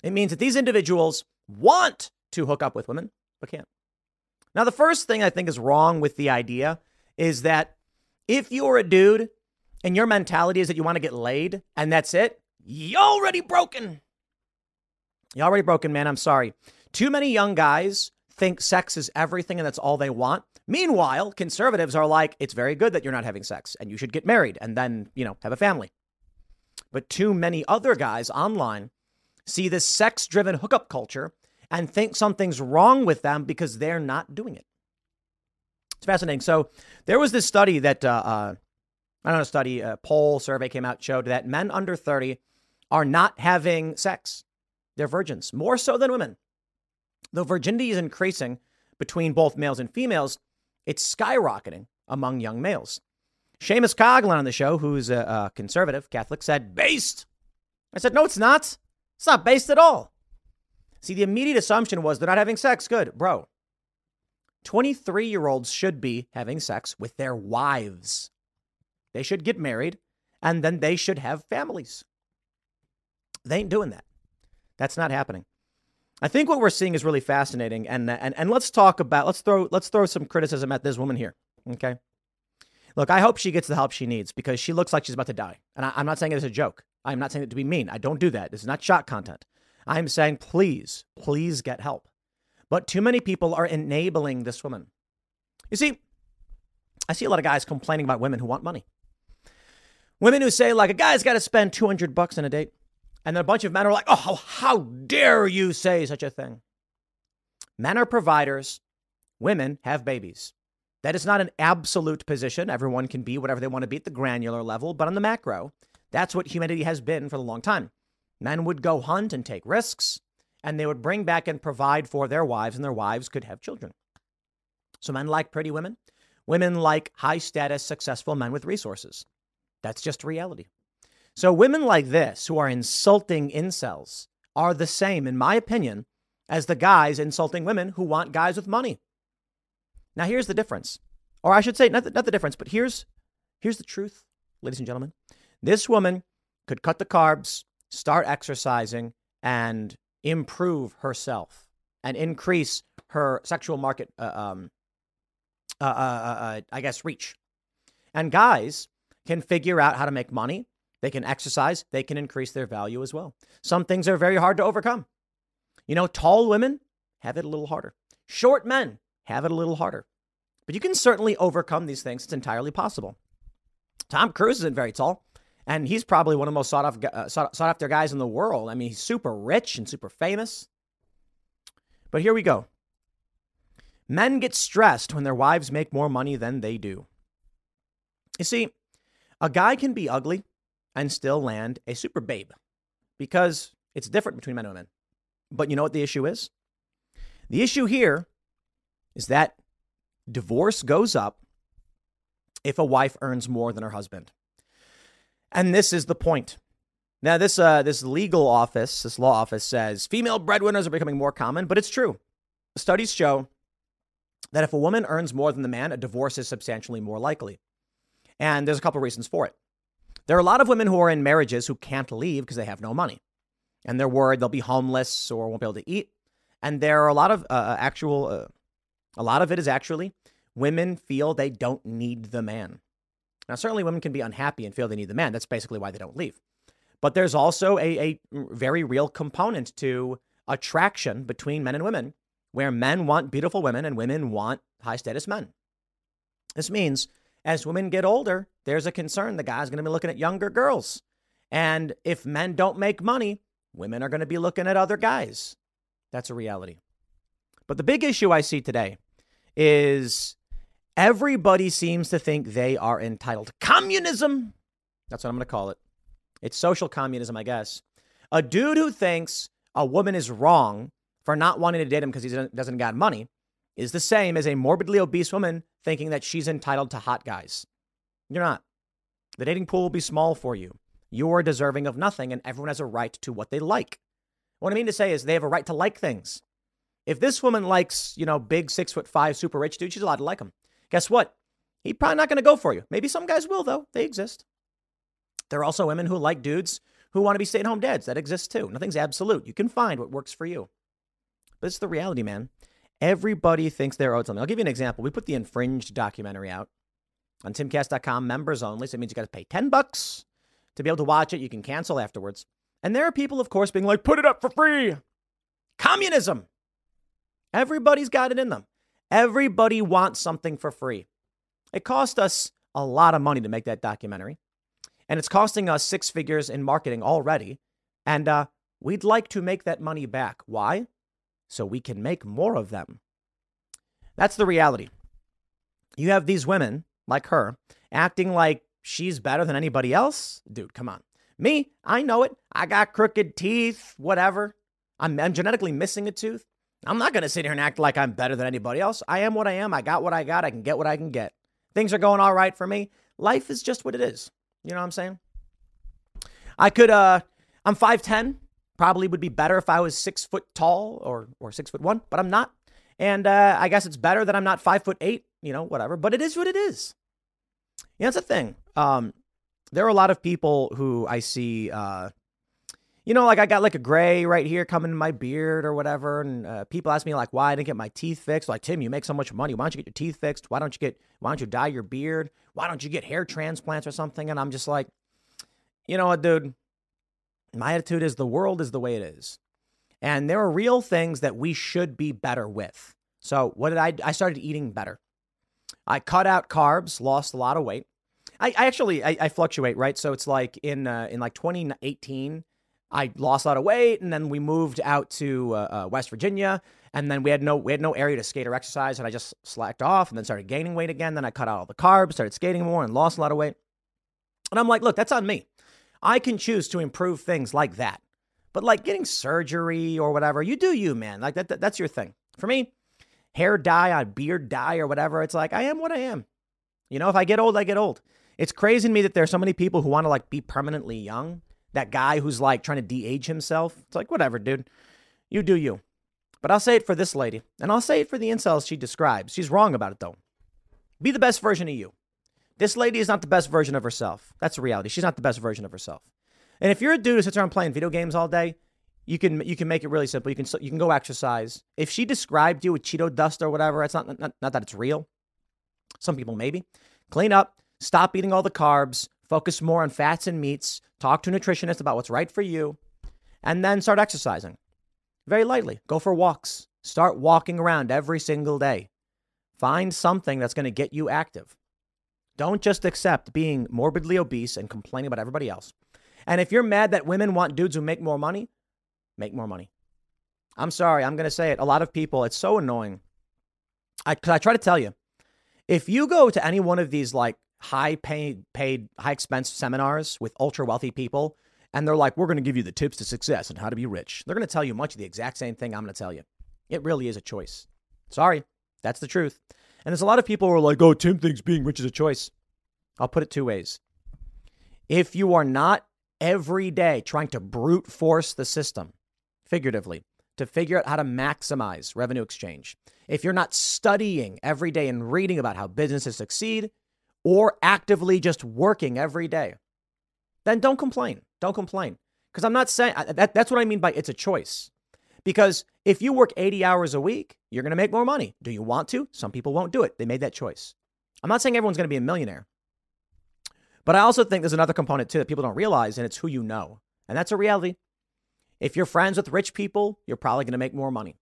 It means that these individuals want to hook up with women, but can't. Now, the first thing I think is wrong with the idea is that if you're a dude and your mentality is that you want to get laid and that's it, you already broken. You already broken, man. I'm sorry. Too many young guys think sex is everything and that's all they want. Meanwhile, conservatives are like, it's very good that you're not having sex and you should get married and then, you know, have a family. But too many other guys online see this sex driven hookup culture and think something's wrong with them because they're not doing it. It's fascinating. So there was this study that, uh, uh, I don't know, a study, a poll survey came out, showed that men under 30 are not having sex. They're virgins, more so than women. Though virginity is increasing between both males and females, it's skyrocketing among young males. Seamus Coughlin on the show, who's a, a conservative Catholic, said, based. I said, no, it's not. It's not based at all. See, the immediate assumption was they're not having sex. Good. Bro, 23 year olds should be having sex with their wives. They should get married and then they should have families. They ain't doing that. That's not happening. I think what we're seeing is really fascinating, and and and let's talk about let's throw let's throw some criticism at this woman here. Okay, look, I hope she gets the help she needs because she looks like she's about to die, and I, I'm not saying it as a joke. I'm not saying it to be mean. I don't do that. This is not shock content. I'm saying please, please get help. But too many people are enabling this woman. You see, I see a lot of guys complaining about women who want money. Women who say like a guy's got to spend 200 bucks on a date. And then a bunch of men are like, oh, how dare you say such a thing? Men are providers, women have babies. That is not an absolute position. Everyone can be whatever they want to be at the granular level, but on the macro, that's what humanity has been for a long time. Men would go hunt and take risks, and they would bring back and provide for their wives, and their wives could have children. So men like pretty women. Women like high status, successful men with resources. That's just reality. So women like this who are insulting incels are the same, in my opinion, as the guys insulting women who want guys with money. Now here's the difference. Or I should say not the, not the difference, but here's here's the truth, ladies and gentlemen. This woman could cut the carbs, start exercising and improve herself and increase her sexual market uh, um uh, uh, uh, I guess reach. And guys can figure out how to make money they can exercise, they can increase their value as well. Some things are very hard to overcome. You know, tall women have it a little harder, short men have it a little harder. But you can certainly overcome these things. It's entirely possible. Tom Cruise isn't very tall, and he's probably one of the most sought, off, uh, sought, sought after guys in the world. I mean, he's super rich and super famous. But here we go. Men get stressed when their wives make more money than they do. You see, a guy can be ugly and still land a super babe because it's different between men and women. But you know what the issue is? The issue here is that divorce goes up if a wife earns more than her husband. And this is the point. Now, this uh, this legal office, this law office says female breadwinners are becoming more common, but it's true. Studies show that if a woman earns more than the man, a divorce is substantially more likely. And there's a couple reasons for it. There are a lot of women who are in marriages who can't leave because they have no money. And they're worried they'll be homeless or won't be able to eat. And there are a lot of uh, uh actual, uh, a lot of it is actually women feel they don't need the man. Now, certainly women can be unhappy and feel they need the man. That's basically why they don't leave. But there's also a, a very real component to attraction between men and women where men want beautiful women and women want high status men. This means as women get older, there's a concern the guy's going to be looking at younger girls. And if men don't make money, women are going to be looking at other guys. That's a reality. But the big issue I see today is everybody seems to think they are entitled. Communism. That's what I'm going to call it. It's social communism, I guess. A dude who thinks a woman is wrong for not wanting to date him because he doesn't, doesn't got money is the same as a morbidly obese woman thinking that she's entitled to hot guys. You're not. The dating pool will be small for you. You're deserving of nothing, and everyone has a right to what they like. What I mean to say is they have a right to like things. If this woman likes, you know, big six foot five, super rich dude, she's allowed to like him. Guess what? He's probably not going to go for you. Maybe some guys will, though. They exist. There are also women who like dudes who want to be stay at home dads. That exists too. Nothing's absolute. You can find what works for you. But it's the reality, man. Everybody thinks they're owed something. I'll give you an example. We put the infringed documentary out on timcast.com, members only. So it means you got to pay 10 bucks to be able to watch it. You can cancel afterwards. And there are people, of course, being like, put it up for free. Communism. Everybody's got it in them. Everybody wants something for free. It cost us a lot of money to make that documentary, and it's costing us six figures in marketing already. And uh, we'd like to make that money back. Why? So we can make more of them. That's the reality. You have these women like her acting like she's better than anybody else. Dude, come on. Me, I know it. I got crooked teeth, whatever. I'm, I'm genetically missing a tooth. I'm not going to sit here and act like I'm better than anybody else. I am what I am. I got what I got. I can get what I can get. Things are going all right for me. Life is just what it is. You know what I'm saying? I could, uh, I'm 5'10. Probably would be better if I was six foot tall or, or six foot one, but I'm not. And uh, I guess it's better that I'm not five foot eight, you know, whatever. But it is what it is. Yeah, that's the thing. Um, there are a lot of people who I see, uh, you know, like I got like a gray right here coming in my beard or whatever. And uh, people ask me like why I didn't get my teeth fixed. Like, Tim, you make so much money. Why don't you get your teeth fixed? Why don't you get, why don't you dye your beard? Why don't you get hair transplants or something? And I'm just like, you know what, dude? My attitude is the world is the way it is. And there are real things that we should be better with. So what did I, I started eating better. I cut out carbs, lost a lot of weight. I, I actually, I, I, fluctuate, right? So it's like in, uh, in like 2018, I lost a lot of weight, and then we moved out to uh, uh, West Virginia, and then we had no we had no area to skate or exercise, and I just slacked off, and then started gaining weight again. Then I cut out all the carbs, started skating more, and lost a lot of weight. And I'm like, look, that's on me. I can choose to improve things like that, but like getting surgery or whatever, you do you, man. Like that, that that's your thing. For me, hair dye, on beard dye or whatever, it's like I am what I am. You know, if I get old, I get old. It's crazy to me that there's so many people who want to like be permanently young that guy who's like trying to de-age himself. It's like, whatever, dude. You do you. But I'll say it for this lady, and I'll say it for the incels she describes. She's wrong about it, though. Be the best version of you. This lady is not the best version of herself. That's the reality. She's not the best version of herself. And if you're a dude who sits around playing video games all day, you can you can make it really simple. You can you can go exercise. If she described you with Cheeto dust or whatever, it's not not, not that it's real. Some people maybe. Clean up. Stop eating all the carbs. Focus more on fats and meats. Talk to a nutritionist about what's right for you. And then start exercising very lightly. Go for walks. Start walking around every single day. Find something that's going to get you active. Don't just accept being morbidly obese and complaining about everybody else. And if you're mad that women want dudes who make more money, make more money. I'm sorry, I'm going to say it. A lot of people, it's so annoying. I, cause I try to tell you, if you go to any one of these like high paid, paid, high expense seminars with ultra wealthy people, and they're like, we're going to give you the tips to success and how to be rich. They're going to tell you much of the exact same thing I'm going to tell you. It really is a choice. Sorry, that's the truth. And there's a lot of people who are like, oh, Tim thinks being rich is a choice. I'll put it two ways. If you are not every day trying to brute force the system, figuratively, to figure out how to maximize revenue exchange, if you're not studying every day and reading about how businesses succeed or actively just working every day, then don't complain. Don't complain. Because I'm not saying that, that's what I mean by it's a choice. Because if you work 80 hours a week, you're going to make more money. Do you want to? Some people won't do it. They made that choice. I'm not saying everyone's going to be a millionaire. But I also think there's another component too that people don't realize, and it's who you know. And that's a reality. If you're friends with rich people, you're probably going to make more money.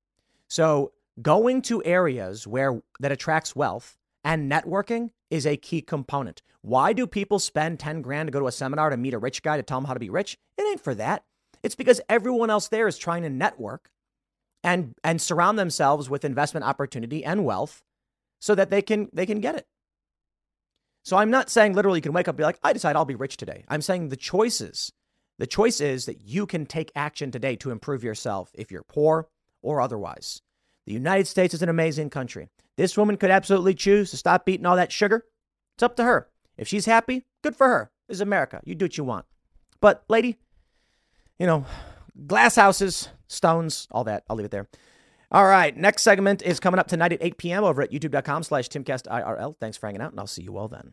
So going to areas where that attracts wealth and networking is a key component. Why do people spend 10 grand to go to a seminar to meet a rich guy to tell them how to be rich? It ain't for that. It's because everyone else there is trying to network and and surround themselves with investment opportunity and wealth so that they can they can get it. So I'm not saying literally you can wake up and be like, I decide I'll be rich today. I'm saying the choices. The choice is that you can take action today to improve yourself if you're poor or otherwise. The United States is an amazing country. This woman could absolutely choose to stop eating all that sugar. It's up to her. If she's happy, good for her. This is America. You do what you want. But, lady, you know, glass houses, stones, all that. I'll leave it there. All right. Next segment is coming up tonight at 8 p.m. over at youtube.com slash timcastirl. Thanks for hanging out, and I'll see you all then.